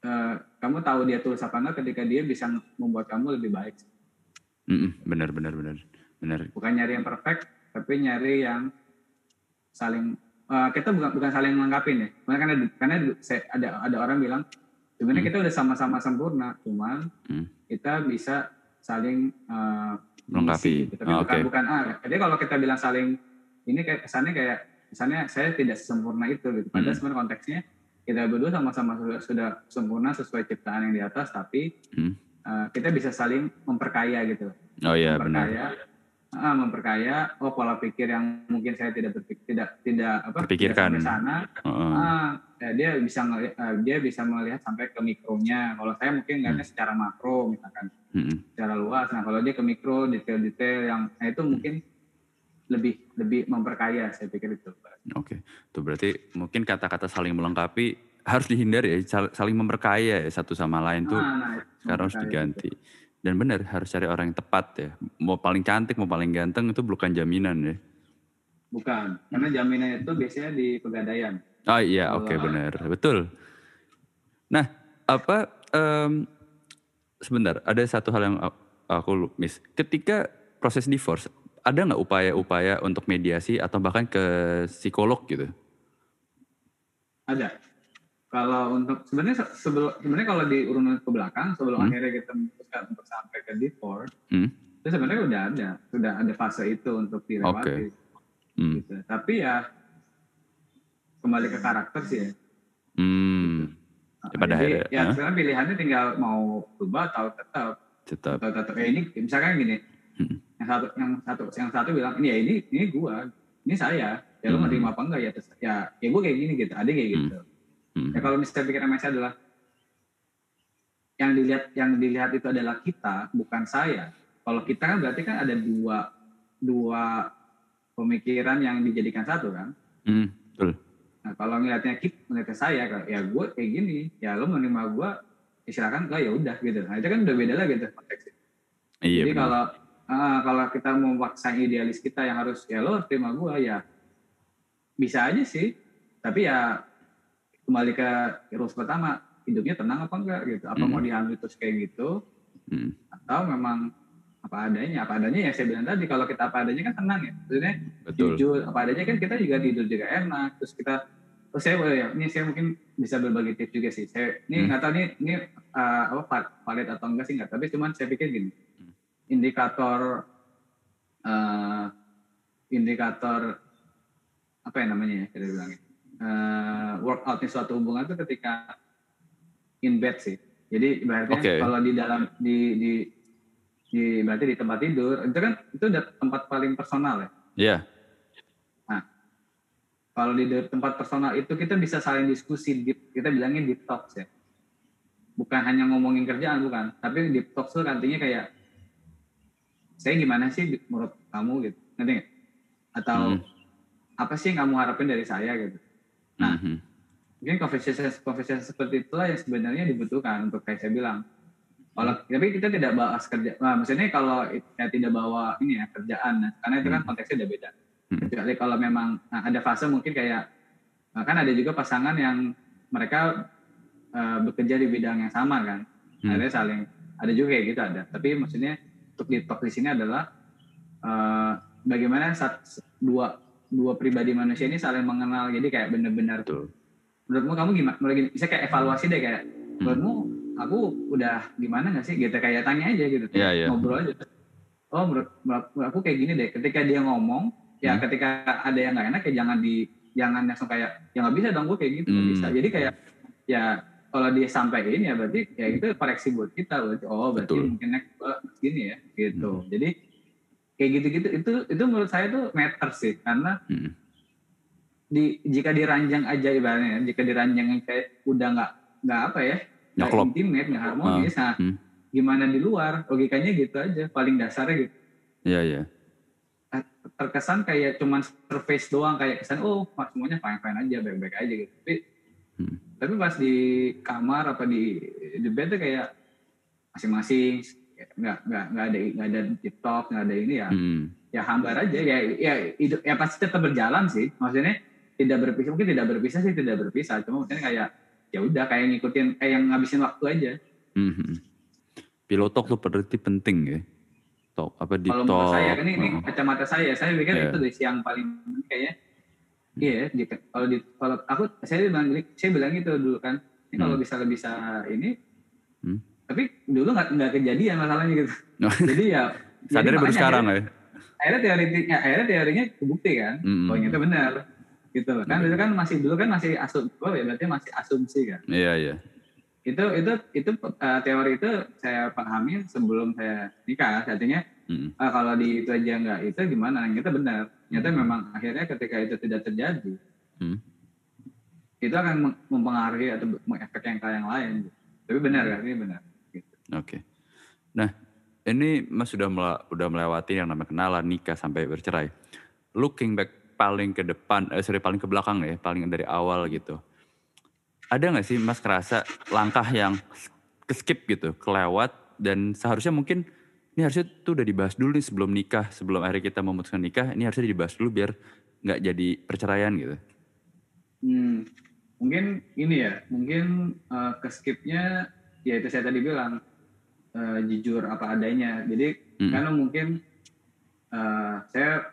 eh, kamu tahu dia tulus apa enggak ketika dia bisa membuat kamu lebih baik Mm-mm, Benar, benar, benar. Benar. bukan nyari yang perfect tapi nyari yang saling eh, kita bukan bukan saling melengkapi ya karena karena karena saya- ada ada orang bilang sebenarnya Hmm. kita udah sama-sama sempurna cuman Hmm. kita bisa saling uh, melengkapi. Gitu. Tapi oh, bukan okay. bukan ah. Jadi kalau kita bilang saling ini kayak kesannya kayak misalnya saya tidak sempurna itu gitu. Padahal hmm. sebenarnya konteksnya kita berdua sama-sama sudah, sudah sempurna sesuai ciptaan yang di atas, tapi hmm. uh, kita bisa saling memperkaya gitu. Oh iya benar. Uh, memperkaya. Oh pola pikir yang mungkin saya tidak berpikir tidak tidak apa pikirkan sana. Uh -uh. Ya, dia bisa ngelihat, uh, dia bisa melihat sampai ke mikronya. Kalau saya mungkin ngelihatnya hmm. secara makro misalkan, hmm. secara luas. Nah kalau dia ke mikro detail-detail yang nah itu mungkin lebih lebih memperkaya saya pikir itu. Oke, itu berarti mungkin kata-kata saling melengkapi harus dihindari ya, saling memperkaya ya satu sama lain tuh ah, nah, sekarang harus diganti. Itu. Dan benar harus cari orang yang tepat ya. Mau paling cantik mau paling ganteng itu bukan jaminan ya. Bukan, karena jaminan itu biasanya di pegadaian. Oh iya, oke okay, benar, betul. Nah, apa um, sebentar ada satu hal yang aku miss. Ketika proses divorce ada nggak upaya-upaya untuk mediasi atau bahkan ke psikolog gitu? Ada. Kalau untuk sebenarnya sebelum sebenarnya kalau diurun ke belakang sebelum hmm. akhirnya kita memutuskan untuk sampai ke divorce, hmm. itu sebenarnya udah ada, sudah ada fase itu untuk dilewati. Okay. Hmm. Gitu. Tapi ya kembali ke karakter sih ya. Hmm. Ya, pada Jadi, akhirnya, ya huh? sekarang pilihannya tinggal mau berubah atau tetap. Tetap. Atau tetap. Ya ini misalkan gini, hmm yang satu yang satu yang satu bilang ini ya ini ini gua ini saya ya lo hmm. menerima apa enggak ya ya ya gua kayak gini gitu ada kayak hmm. gitu hmm. ya kalau misalnya pikiran saya adalah yang dilihat yang dilihat itu adalah kita bukan saya kalau kita kan berarti kan ada dua dua pemikiran yang dijadikan satu kan? Hmm, betul. nah kalau ngelihatnya kita ngelihatnya saya ya gue kayak gini. Ya lo menerima gue ya silakan. Ya udah gitu. Nah itu kan udah beda lagi tuh konteksnya. Iya, jadi kalau uh, kalau kita memaksa idealis kita yang harus ya lo terima gue ya bisa aja sih. Tapi ya kembali ke rules pertama hidupnya tenang apa enggak gitu. Apa hmm. mau diambil terus kayak gitu? Hmm. atau memang apa adanya apa adanya ya saya bilang tadi kalau kita apa adanya kan tenang ya maksudnya Betul. jujur apa adanya kan kita juga tidur juga enak terus kita terus saya boleh ya ini saya mungkin bisa berbagi tips juga sih saya ini hmm. nggak hmm. tahu ini ini uh, apa valid atau enggak sih nggak tapi cuman saya pikir gini indikator uh, indikator apa ya namanya ya kita bilang uh, workoutnya suatu hubungan itu ketika in bed sih jadi ibaratnya okay. kalau di dalam di di di berarti di tempat tidur itu kan itu udah tempat paling personal ya Iya. Yeah. Nah, kalau di tempat personal itu kita bisa saling diskusi, deep, kita bilangnya deep talk ya. Bukan hanya ngomongin kerjaan bukan, tapi deep talk itu artinya kayak saya gimana sih menurut kamu gitu nanti atau hmm. apa sih yang kamu harapin dari saya gitu nah hmm. mungkin conversation conversation seperti itulah yang sebenarnya dibutuhkan untuk kayak saya bilang kalau tapi kita tidak bahas kerja nah, maksudnya kalau ya tidak bawa ini ya kerjaan nah, karena itu kan hmm. konteksnya udah beda hmm. kecuali kalau memang nah, ada fase mungkin kayak nah, kan ada juga pasangan yang mereka uh, bekerja di bidang yang sama kan hmm. ada saling ada juga kayak gitu ada tapi maksudnya untuk di talk di sini adalah uh, bagaimana saat dua dua pribadi manusia ini saling mengenal jadi kayak benar-benar tuh menurutmu kamu gimana menurut bisa kayak evaluasi deh kayak hmm. menurutmu aku udah gimana nggak sih gitu kayak tanya aja gitu yeah, yeah. ngobrol aja oh menurut, menurut aku kayak gini deh ketika dia ngomong ya hmm. ketika ada yang nggak enak ya jangan di jangan langsung kayak ya nggak bisa dong gue kayak gitu hmm. bisa jadi kayak ya kalau dia sampaikan ya berarti ya itu koreksi buat kita berarti oh berarti Betul. mungkin next gini ya gitu hmm. jadi kayak gitu-gitu itu itu menurut saya tuh matter sih karena hmm. di jika diranjang aja ibaratnya jika diranjang kayak udah nggak nggak apa ya nggak intimate nggak harmonis. Uh, nah hmm. gimana di luar? Logikanya gitu aja paling dasarnya gitu. Iya iya. Terkesan kayak cuman surface doang kayak kesan oh semuanya fine fine aja baik baik aja gitu. Tapi Hmm. Tapi pas di kamar apa di di bed tuh kayak masing-masing nggak nggak nggak ada nggak ada TikTok nggak ada ini ya. Hmm. ya hambar aja ya ya hidup ya pasti tetap berjalan sih. Maksudnya tidak berpisah mungkin tidak berpisah sih tidak berpisah. Cuma mungkin kayak ya udah kayak ngikutin kayak yang ngabisin waktu aja hmm. pilotok tuh berarti penting ya Tok, apa di kalau menurut saya kan ini, oh. kacamata saya saya pikir yeah. itu deh yang paling kayaknya Iya, yeah, kalau di kalau aku saya bilang saya bilang itu dulu kan. Ini kalau hmm. bisa bisa ini hmm. tapi dulu nggak nggak kejadian masalahnya gitu jadi ya Sadarnya baru sekarang ya. akhirnya teori ya, akhirnya teorinya kebukti kan Mm-mm. bahwa itu benar gitu loh kan Oke. itu kan masih dulu kan masih asum oh ya berarti masih asumsi kan Iya, iya. itu itu itu eh, teori itu saya pahami sebelum saya nikah artinya Mm. ah, kalau di itu aja nggak itu gimana ternyata benar ternyata Hmm. memang akhirnya ketika itu tidak terjadi Hmm. itu akan mem- mempengaruhi atau mengefek yang ke yang lain tapi benar kan ini benar Oke. Nah, ini Mas sudah mela- udah melewati yang namanya kenalan, nikah sampai bercerai. Looking back paling ke depan, eh, sorry paling ke belakang ya, paling dari awal gitu. Ada nggak sih Mas kerasa langkah yang ke skip gitu, kelewat dan seharusnya mungkin ini harusnya tuh udah dibahas dulu nih sebelum nikah, sebelum akhirnya kita memutuskan nikah, ini harusnya dibahas dulu biar nggak jadi perceraian gitu. Hmm, mungkin ini ya, mungkin eh, ke skipnya ya itu saya tadi bilang eh, jujur apa adanya. Jadi Mm. karena mungkin eh, saya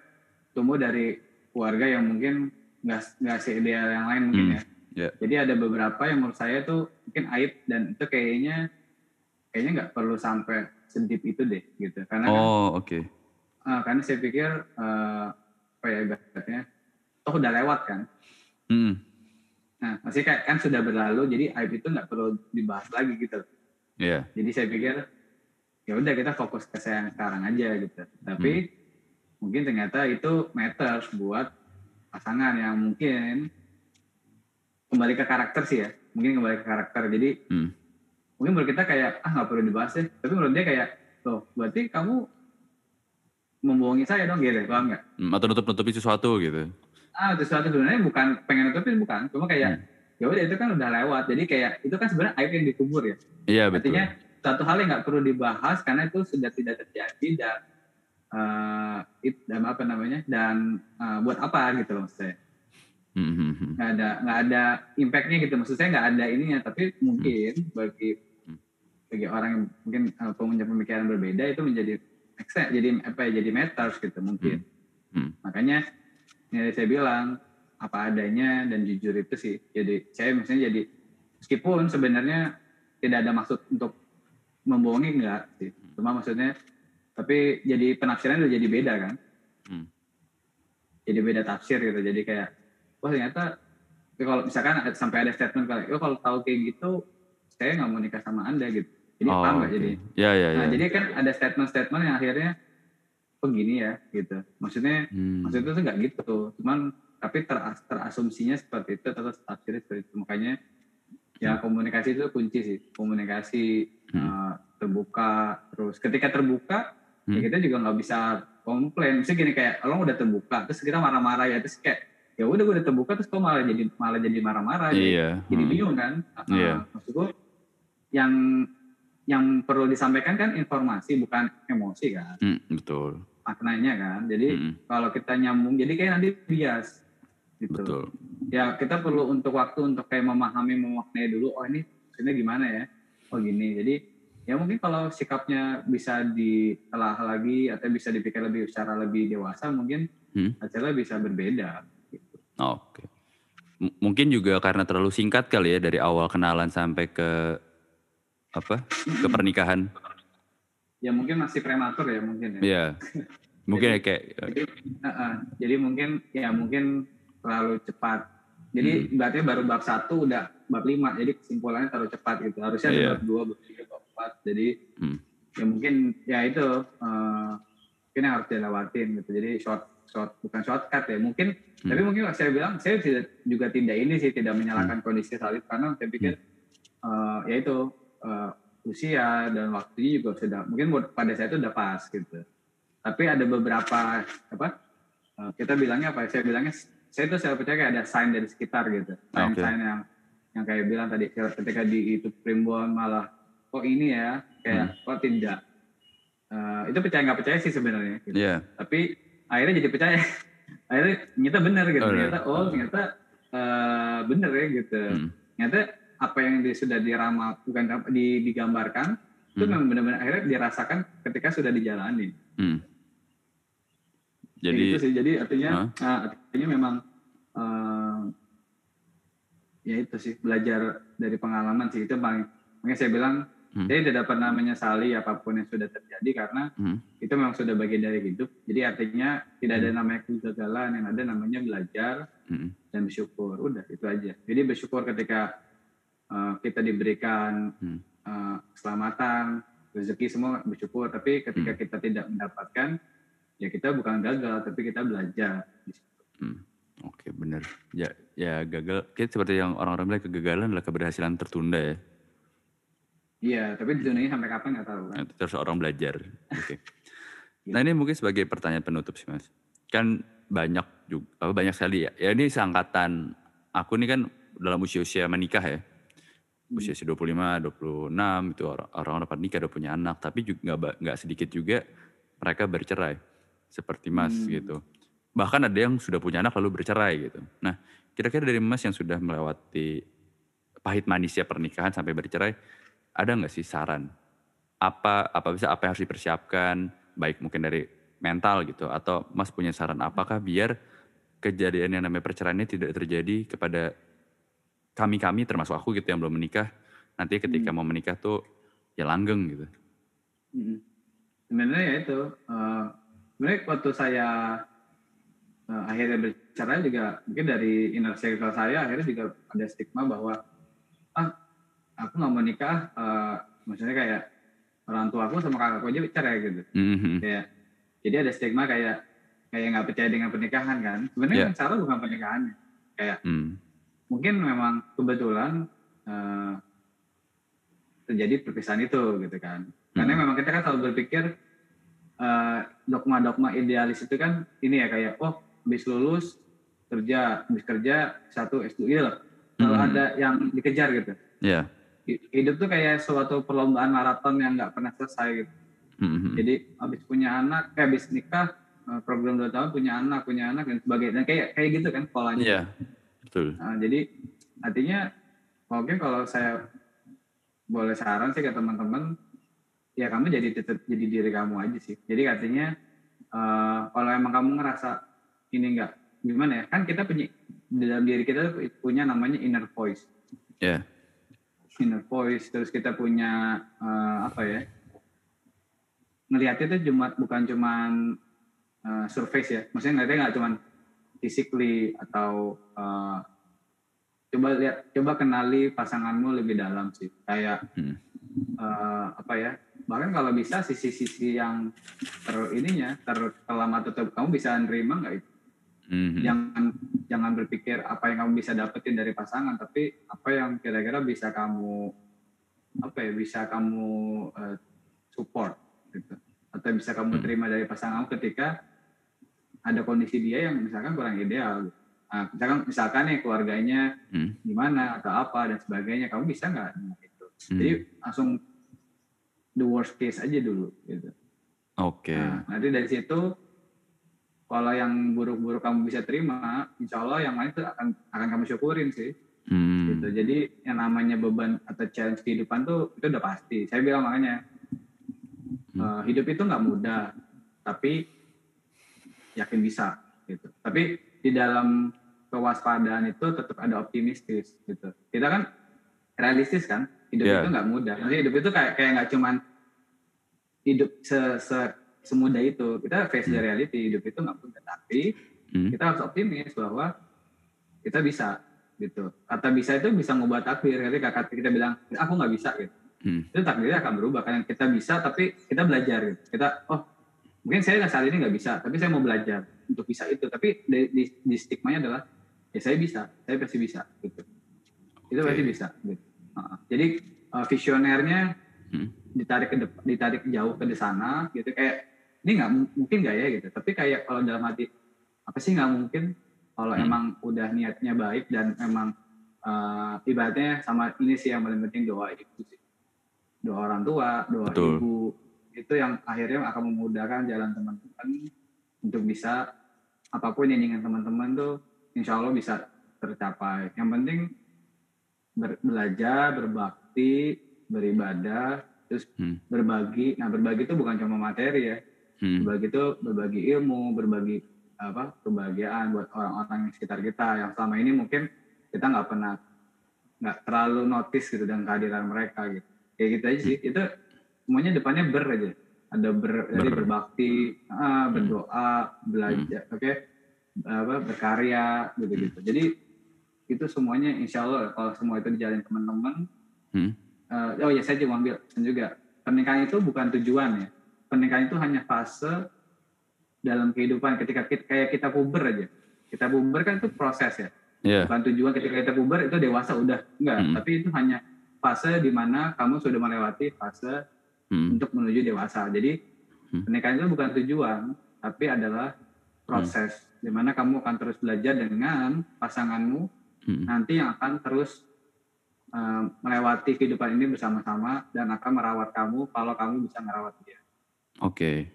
tumbuh dari keluarga yang mungkin nggak nggak seideal yang lain mungkin Hmm, ya. ya. Jadi ada beberapa yang menurut saya tuh mungkin aib dan itu kayaknya kayaknya nggak perlu sampai sedip itu deh gitu. Karena kan Oh, oke. eh, karena saya pikir eh, apa ya ibaratnya toh udah lewat kan. Hmm, Nah, masih kayak kan sudah berlalu, jadi aib itu nggak perlu dibahas lagi gitu. Iya. Jadi saya pikir ya udah kita fokus ke saya yang sekarang aja gitu. Tapi mungkin ternyata itu matters buat pasangan yang mungkin kembali ke karakter sih ya, mungkin kembali ke karakter. Jadi Hmm. mungkin menurut kita kayak ah nggak perlu dibahas deh, tapi menurut dia kayak loh berarti kamu membohongi saya dong gitu, paham nggak? Hmm, Atau nutup-nutupi sesuatu gitu. ah sesuatu sebenarnya bukan pengen nutupin bukan cuma kayak ya udah itu kan udah lewat jadi kayak itu kan sebenarnya aib yang dikubur ya Iya, betul. artinya satu hal yang nggak perlu dibahas karena itu sudah tidak terjadi dan eh it, dan apa namanya dan eh, buat apa gitu loh maksud saya Hmm, hmm, hmm. nggak ada nggak ada impactnya gitu. Maksud saya nggak ada ininya tapi mungkin bagi Hmm. bagi orang yang mungkin eh, punya pemikiran berbeda itu menjadi jadi apa ya jadi matters gitu mungkin. Hmm. makanya ya saya bilang apa adanya dan jujur itu sih. Jadi saya misalnya jadi meskipun sebenarnya tidak ada maksud untuk membohongi enggak sih. Cuma maksudnya tapi jadi penafsiran udah jadi beda kan Hmm. jadi beda tafsir gitu jadi kayak wah ternyata ya kalau misalkan sampai ada statement kayak oh kalau tahu kayak gitu saya nggak mau nikah sama anda gitu jadi Oh, paham nggak oke. jadi Ya, ya, nah ya. jadi kan ada statement-statement yang akhirnya oh gini ya gitu maksudnya Hmm. maksudnya tuh nggak gitu cuman tapi teras- terasumsinya seperti itu atau tafsirnya seperti itu makanya ya komunikasi itu kunci sih komunikasi Hmm. eh, terbuka terus ketika terbuka ya Hmm. kita juga nggak bisa komplain misalnya gini kayak lo udah terbuka terus kita marah-marah ya terus kayak ya udah gue udah terbuka terus kok malah jadi malah jadi marah-marah jadi, Iya. jadi hmm. bingung kan Ah, Iya. maksudku yang yang perlu disampaikan kan informasi bukan emosi kan Hmm, betul. maknanya kan jadi Hmm, kalau kita nyambung jadi kayak nanti bias gitu betul. ya kita perlu untuk waktu untuk kayak memahami memaknai dulu oh ini maksudnya gimana ya oh gini jadi ya mungkin kalau sikapnya bisa ditelah lagi atau bisa dipikir lebih secara lebih dewasa mungkin Hmm. hasilnya bisa berbeda gitu. Oke. M- mungkin juga karena terlalu singkat kali ya dari awal kenalan sampai ke apa? Ke pernikahan. ya mungkin masih prematur ya mungkin ya Iya. Mungkin ya kayak jadi, uh-uh. jadi mungkin ya mungkin terlalu cepat jadi Hmm. berarti baru bab satu udah bab lima jadi kesimpulannya terlalu cepat gitu harusnya Iya. bab dua bab tiga jadi Hmm. ya mungkin ya itu uh, mungkin yang harus dilewatin gitu jadi short short bukan shortcut ya mungkin Hmm. tapi mungkin saya bilang saya tidak, juga tidak ini sih tidak menyalahkan kondisi saat itu karena saya pikir uh, ya itu uh, usia dan waktunya juga sudah mungkin buat- pada saya itu udah pas gitu tapi ada beberapa apa uh, kita bilangnya apa ya? saya bilangnya saya itu saya percaya kayak ada sign dari sekitar gitu sign Oke. sign yang yang kayak bilang tadi ketika di itu primbon malah kok ini ya kayak kok tidak Eh, itu percaya nggak percaya sih sebenarnya gitu. Iya. tapi akhirnya jadi percaya akhirnya ternyata benar gitu Oh, ternyata oh ternyata eh, benar ya gitu Hmm. ternyata apa yang di- sudah diramal bukan di, digambarkan itu Hmm. memang benar-benar akhirnya dirasakan ketika sudah dijalani Hmm. Jadi gitu sih jadi artinya Hah? nah, artinya memang eh, ya itu sih belajar dari pengalaman sih itu paling makanya saya bilang Hmm. Jadi tidak pernah menyesali apa pun yang sudah terjadi karena Hmm. itu memang sudah bagian dari hidup. Jadi artinya tidak ada Hmm. namanya kegagalan, yang ada namanya belajar Hmm. dan bersyukur. Udah itu aja. Jadi bersyukur ketika uh, kita diberikan Hmm. uh, keselamatan, rezeki semua bersyukur. Tapi ketika Hmm. kita tidak mendapatkan, ya kita bukan gagal, tapi kita belajar. Hmm. Oke bener. Ya, ya gagal. Kayak seperti yang orang-orang bilang kegagalan adalah keberhasilan tertunda ya. Iya, tapi di dunia ini sampai kapan nggak tahu kan. Terus orang belajar. Oke. Nah ini mungkin sebagai pertanyaan penutup sih mas. Kan banyak juga, apa, banyak sekali ya. Ya ini seangkatan aku ini kan dalam usia-usia menikah ya. Usia 25, 26 itu orang- orang-orang dapat nikah udah punya anak. Tapi juga nggak sedikit juga mereka bercerai. Seperti mas Hmm. gitu. Bahkan ada yang sudah punya anak lalu bercerai gitu. Nah kira-kira dari mas yang sudah melewati pahit manisnya pernikahan sampai bercerai, ada nggak sih saran apa apa bisa apa yang harus dipersiapkan baik mungkin dari mental gitu atau Mas punya saran apakah biar kejadian yang namanya perceraian ini tidak terjadi kepada kami-kami termasuk aku gitu yang belum menikah nanti ketika mau menikah tuh ya langgeng gitu. Mm-mm. Sebenarnya ya itu, sebenarnya waktu saya eh, akhirnya bercerai juga mungkin dari inner circle saya akhirnya juga ada stigma bahwa ah aku nggak mau nikah, eh, maksudnya kayak orang tua aku sama kakakku aja cerai gitu, Mhm. kayak jadi ada stigma kayak kayak nggak percaya dengan pernikahan kan. Sebenarnya Iya. yang salah bukan pernikahannya, kayak Hmm. mungkin memang kebetulan eh, terjadi perpisahan itu gitu kan karena Hmm. memang kita kan selalu berpikir eh, dogma-dogma idealis itu kan ini ya kayak oh habis lulus kerja habis kerja satu S2 gitu loh kalau Hmm. ada yang dikejar gitu Ya. Hi- hidup tuh kayak suatu perlombaan maraton yang nggak pernah selesai gitu Mhm. jadi habis punya anak eh habis nikah eh, program dua tahun punya anak punya anak dan sebagainya dan kayak kayak gitu kan polanya Iya. Betul. Nah, jadi artinya mungkin kalau saya boleh saran sih ke teman-teman, ya kamu jadi tetap jadi diri kamu aja sih. Jadi artinya eh, kalau emang kamu ngerasa ini enggak gimana ya kan kita punya di dalam diri kita punya namanya inner voice, Ya. Inner voice. Terus kita punya eh, apa ya? Ngelihatnya itu cuma bukan cuman eh, surface ya, maksudnya ngeliatnya nggak cuman physically atau eh, coba lihat coba kenali pasanganmu lebih dalam sih kayak Hmm. eh, apa ya bahkan kalau bisa sisi-sisi yang ter ininya terkelam atau ter- kamu bisa nerima nggak itu Mhm. jangan jangan berpikir apa yang kamu bisa dapetin dari pasangan tapi apa yang kira-kira bisa kamu apa ya bisa kamu eh, support gitu atau bisa kamu Hmm. terima dari pasangan kamu ketika ada kondisi dia yang misalkan kurang ideal gitu. Nah, misalkan misalkan nih keluarganya Hmm. gimana atau apa dan sebagainya kamu bisa nggak dengan itu Hmm. jadi langsung the worst case aja dulu gitu Oke. Nah, nanti dari situ kalau yang buruk-buruk kamu bisa terima, insya Allah yang lain itu akan akan kamu syukurin sih. Hmm. Gitu. Jadi yang namanya beban atau challenge kehidupan tuh itu udah pasti. Saya bilang makanya Hmm. eh, hidup itu nggak mudah, tapi yakin bisa. Gitu. Tapi di dalam kewaspadaan itu tetap ada optimistis. Gitu. Kita kan realistis kan, hidup Yeah. itu nggak mudah. Maksudnya hidup itu kayak kayak nggak cuman hidup se, se- semudah itu. Kita face the reality, hidup itu nggak mudah. Tapi Hmm. kita harus optimis bahwa kita bisa gitu. Kata bisa itu bisa ngubah takdir. Ketika kata kita bilang aku nggak bisa gitu, Hmm. itu takdirnya akan berubah. Karena kita bisa, tapi kita belajar gitu. Kita oh mungkin saya saat ini nggak bisa, tapi saya mau belajar untuk bisa itu. Tapi di, di, di stigmanya adalah ya saya bisa, saya pasti bisa gitu. Itu Oke. pasti bisa. Gitu. Nah, jadi uh, visionernya Hmm. ditarik ke depan, ditarik jauh ke sana gitu kayak ini nggak mu- mungkin nggak ya gitu. Tapi kayak kalau dalam hati apa sih nggak mungkin kalau Hmm. emang udah niatnya baik dan emang uh, ibaratnya sama ini sih yang paling penting doa itu sih doa orang tua doa Betul. ibu itu yang akhirnya akan memudahkan jalan teman-teman untuk bisa apa pun yang ingin teman-teman tuh insya Allah bisa tercapai yang penting ber- belajar berbakti beribadah terus Hmm. berbagi nah berbagi itu bukan cuma materi ya Hmm. berbagi itu berbagi ilmu berbagi apa kebahagiaan buat orang-orang di sekitar kita. Yang selama ini mungkin kita nggak pernah nggak terlalu notice gitu dengan kehadiran mereka gitu. Kayak gitu aja sih. Itu semuanya depannya ber aja. Ada ber, Ber. berbakti ah, berdoa belajar oke apa berkarya gitu gitu jadi itu semuanya insya Allah kalau semua itu dijalin teman-teman Hmm. eh, oh ya saya juga ambil juga. Pernikahan itu bukan tujuan ya pernikahan itu hanya fase dalam kehidupan ketika kita, kayak kita puber aja kita puber kan itu proses ya Iya. bukan tujuan ketika kita puber itu dewasa udah enggak Mm. tapi itu hanya fase di mana kamu sudah melewati fase Hmm. untuk menuju dewasa jadi Hmm. pernikahan itu bukan tujuan tapi adalah proses di mana kamu akan terus belajar dengan pasanganmu Hmm. nanti yang akan terus eh, melewati kehidupan ini bersama-sama dan akan merawat kamu kalau kamu bisa merawat dia Oke.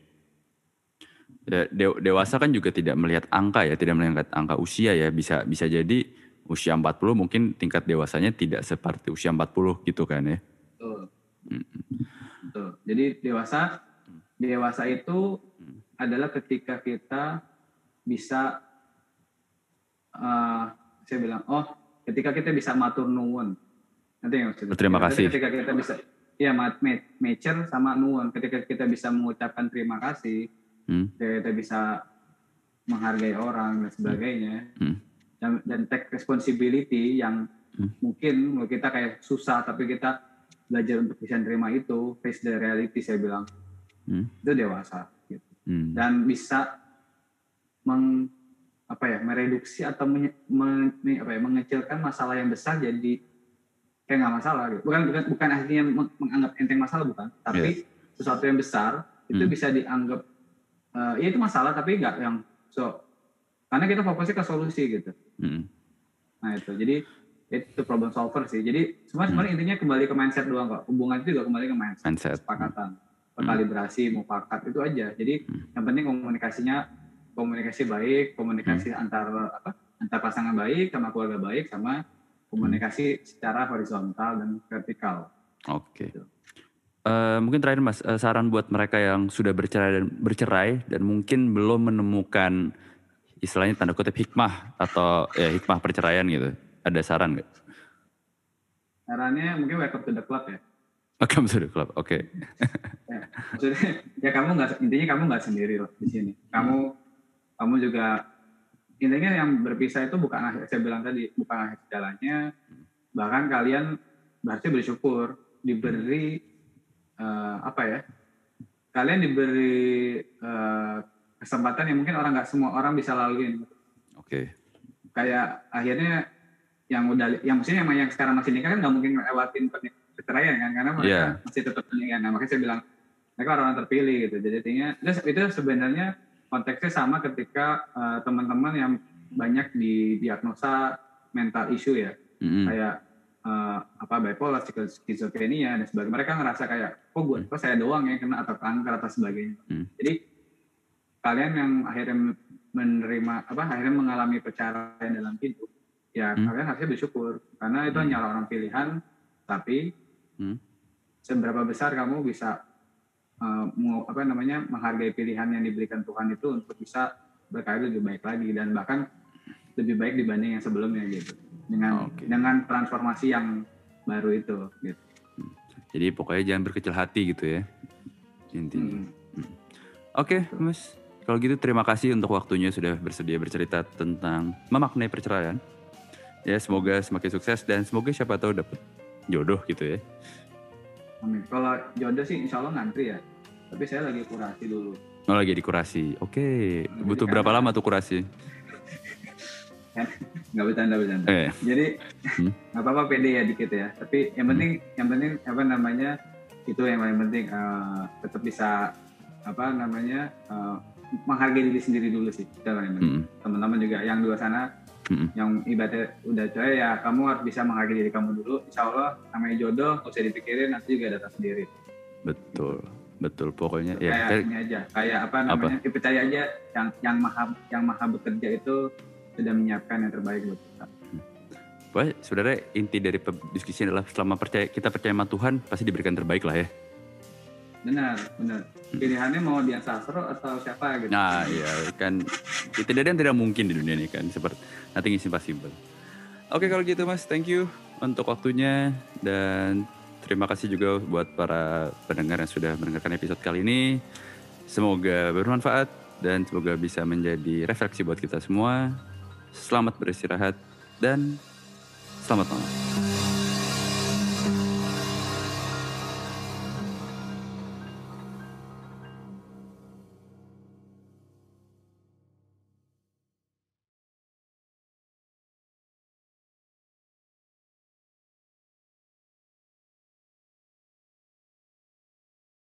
Ya, de- dewasa kan juga tidak melihat angka ya, tidak melihat angka usia ya. Bisa bisa jadi usia 40 mungkin tingkat dewasanya tidak seperti usia 40 gitu kan ya. Betul. Mm. Betul. Jadi dewasa dewasa itu Hmm. adalah ketika kita bisa eh, saya bilang oh ketika kita bisa matur nuwun. Nanti yang maksudnya. Berarti kasih. Ketika kita bisa ya mat ma- mature sama nuwun. Ketika kita bisa mengucapkan terima kasih, Hmm. ketika kita bisa menghargai orang dan sebagainya. Hmm. Dan, dan take responsibility yang Hmm. mungkin menurut kita kayak susah tapi kita belajar untuk bisa nerima itu face the reality saya bilang Hmm. itu dewasa gitu. Hmm. dan bisa meng apa ya mereduksi atau men- me- apa ya, mengecilkan masalah yang besar jadi kayak nggak masalah gitu. bukan bukan bukan artinya meng- menganggap enteng masalah bukan tapi sesuatu yang besar itu Hmm. bisa dianggap eh, ya itu masalah tapi nggak yang so karena kita fokusnya ke solusi gitu Hmm. Nah itu jadi itu problem solver sih. Jadi semua sebenarnya intinya kembali ke mindset doang kok. Hubungan itu juga kembali ke mindset, Mindset. kesepakatan, kalibrasi, mufakat itu aja. Jadi Hmm. yang penting komunikasinya komunikasi baik, komunikasi Hmm. antar apa? Antar pasangan baik sama keluarga baik sama komunikasi secara horizontal dan vertikal. Oke. Gitu. Eh, mungkin terakhir Mas, eh, saran buat mereka yang sudah bercerai dan bercerai dan mungkin belum menemukan istilahnya tanda kutip hikmah atau ya hikmah perceraian gitu. Ada saran nggak? Sarannya mungkin welcome to the club ya. Welcome to the club. Oke. ya. Maksudnya ya kamu nggak intinya kamu nggak sendiri loh di sini. Kamu kamu juga intinya yang berpisah itu bukan akhir saya bilang tadi bukan akhir jalannya. Bahkan kalian berarti bersyukur diberi eh, apa ya? Kalian diberi eh, kesempatan yang mungkin orang nggak semua orang bisa laluin. Oke. Kayak akhirnya yang udah yang maksudnya yang, yang sekarang masih nikah kan nggak mungkin lewatin perceraian kan karena mereka Iya. masih tetap pernikahan. Nah, makanya saya bilang mereka orang terpilih gitu. Jadi artinya terus itu sebenarnya konteksnya sama ketika eh, teman-teman yang banyak di diagnosa mental issue ya, Mm-mm. kayak eh, apa bipolar, skizofrenia dan sebagainya. Mereka ngerasa kayak, kok gue, kok saya doang yang kena atau kanker atau sebagainya. Hmm. Jadi kalian yang akhirnya menerima apa akhirnya mengalami perceraian dalam hidup, ya Hmm. kalian harusnya bersyukur karena itu Hmm. hanya orang pilihan, tapi Hmm. seberapa besar kamu bisa uh, apa namanya menghargai pilihan yang diberikan Tuhan itu untuk bisa berkarya lebih baik lagi dan bahkan lebih baik dibanding yang sebelumnya gitu dengan Oke. dengan transformasi yang baru itu gitu. Jadi pokoknya jangan berkecil hati gitu ya. Intinya. Hmm. Oke, Mas. Kalau gitu terima kasih untuk waktunya sudah bersedia bercerita tentang memaknai perceraian. Ya, semoga semakin sukses dan semoga siapa tahu dapat jodoh gitu ya. Amin. Kalau jodoh sih insya Allah ngantri ya. Tapi saya lagi kurasi dulu. Oh, lagi dikurasi. Oke, Jadi butuh berapa lama tuh kurasi? Nggak bercanda bercanda. Eh, Jadi Hmm. nggak apa-apa pede ya dikit ya. Tapi yang penting yang penting apa namanya itu yang paling penting eh, tetap bisa apa namanya eh, menghargai diri sendiri dulu sih. Itu yang penting. mm, Teman-teman juga yang di luar sana mm, yang ibaratnya udah cerai ya kamu harus bisa menghargai diri kamu dulu. Insya Allah namanya jodoh nggak usah dipikirin nanti juga datang sendiri. betul, betul. Pokoknya ya, kayak kayak- ini aja kayak apa namanya ya percaya aja yang yang maha yang maha bekerja itu sudah menyiapkan yang terbaik buat kita. pokoknya sebenarnya inti dari diskusi adalah selama percaya kita percaya sama Tuhan pasti diberikan terbaik lah ya. Benar, benar. Pilihannya mau Dian Sastro atau siapa gitu. Nah, iya kan itu tidak yang tidak mungkin di dunia ini kan seperti nanti ngisi impossible. Oke kalau gitu Mas, thank you untuk waktunya dan terima kasih juga buat para pendengar yang sudah mendengarkan episode kali ini. Semoga bermanfaat dan semoga bisa menjadi refleksi buat kita semua. Selamat beristirahat dan selamat malam.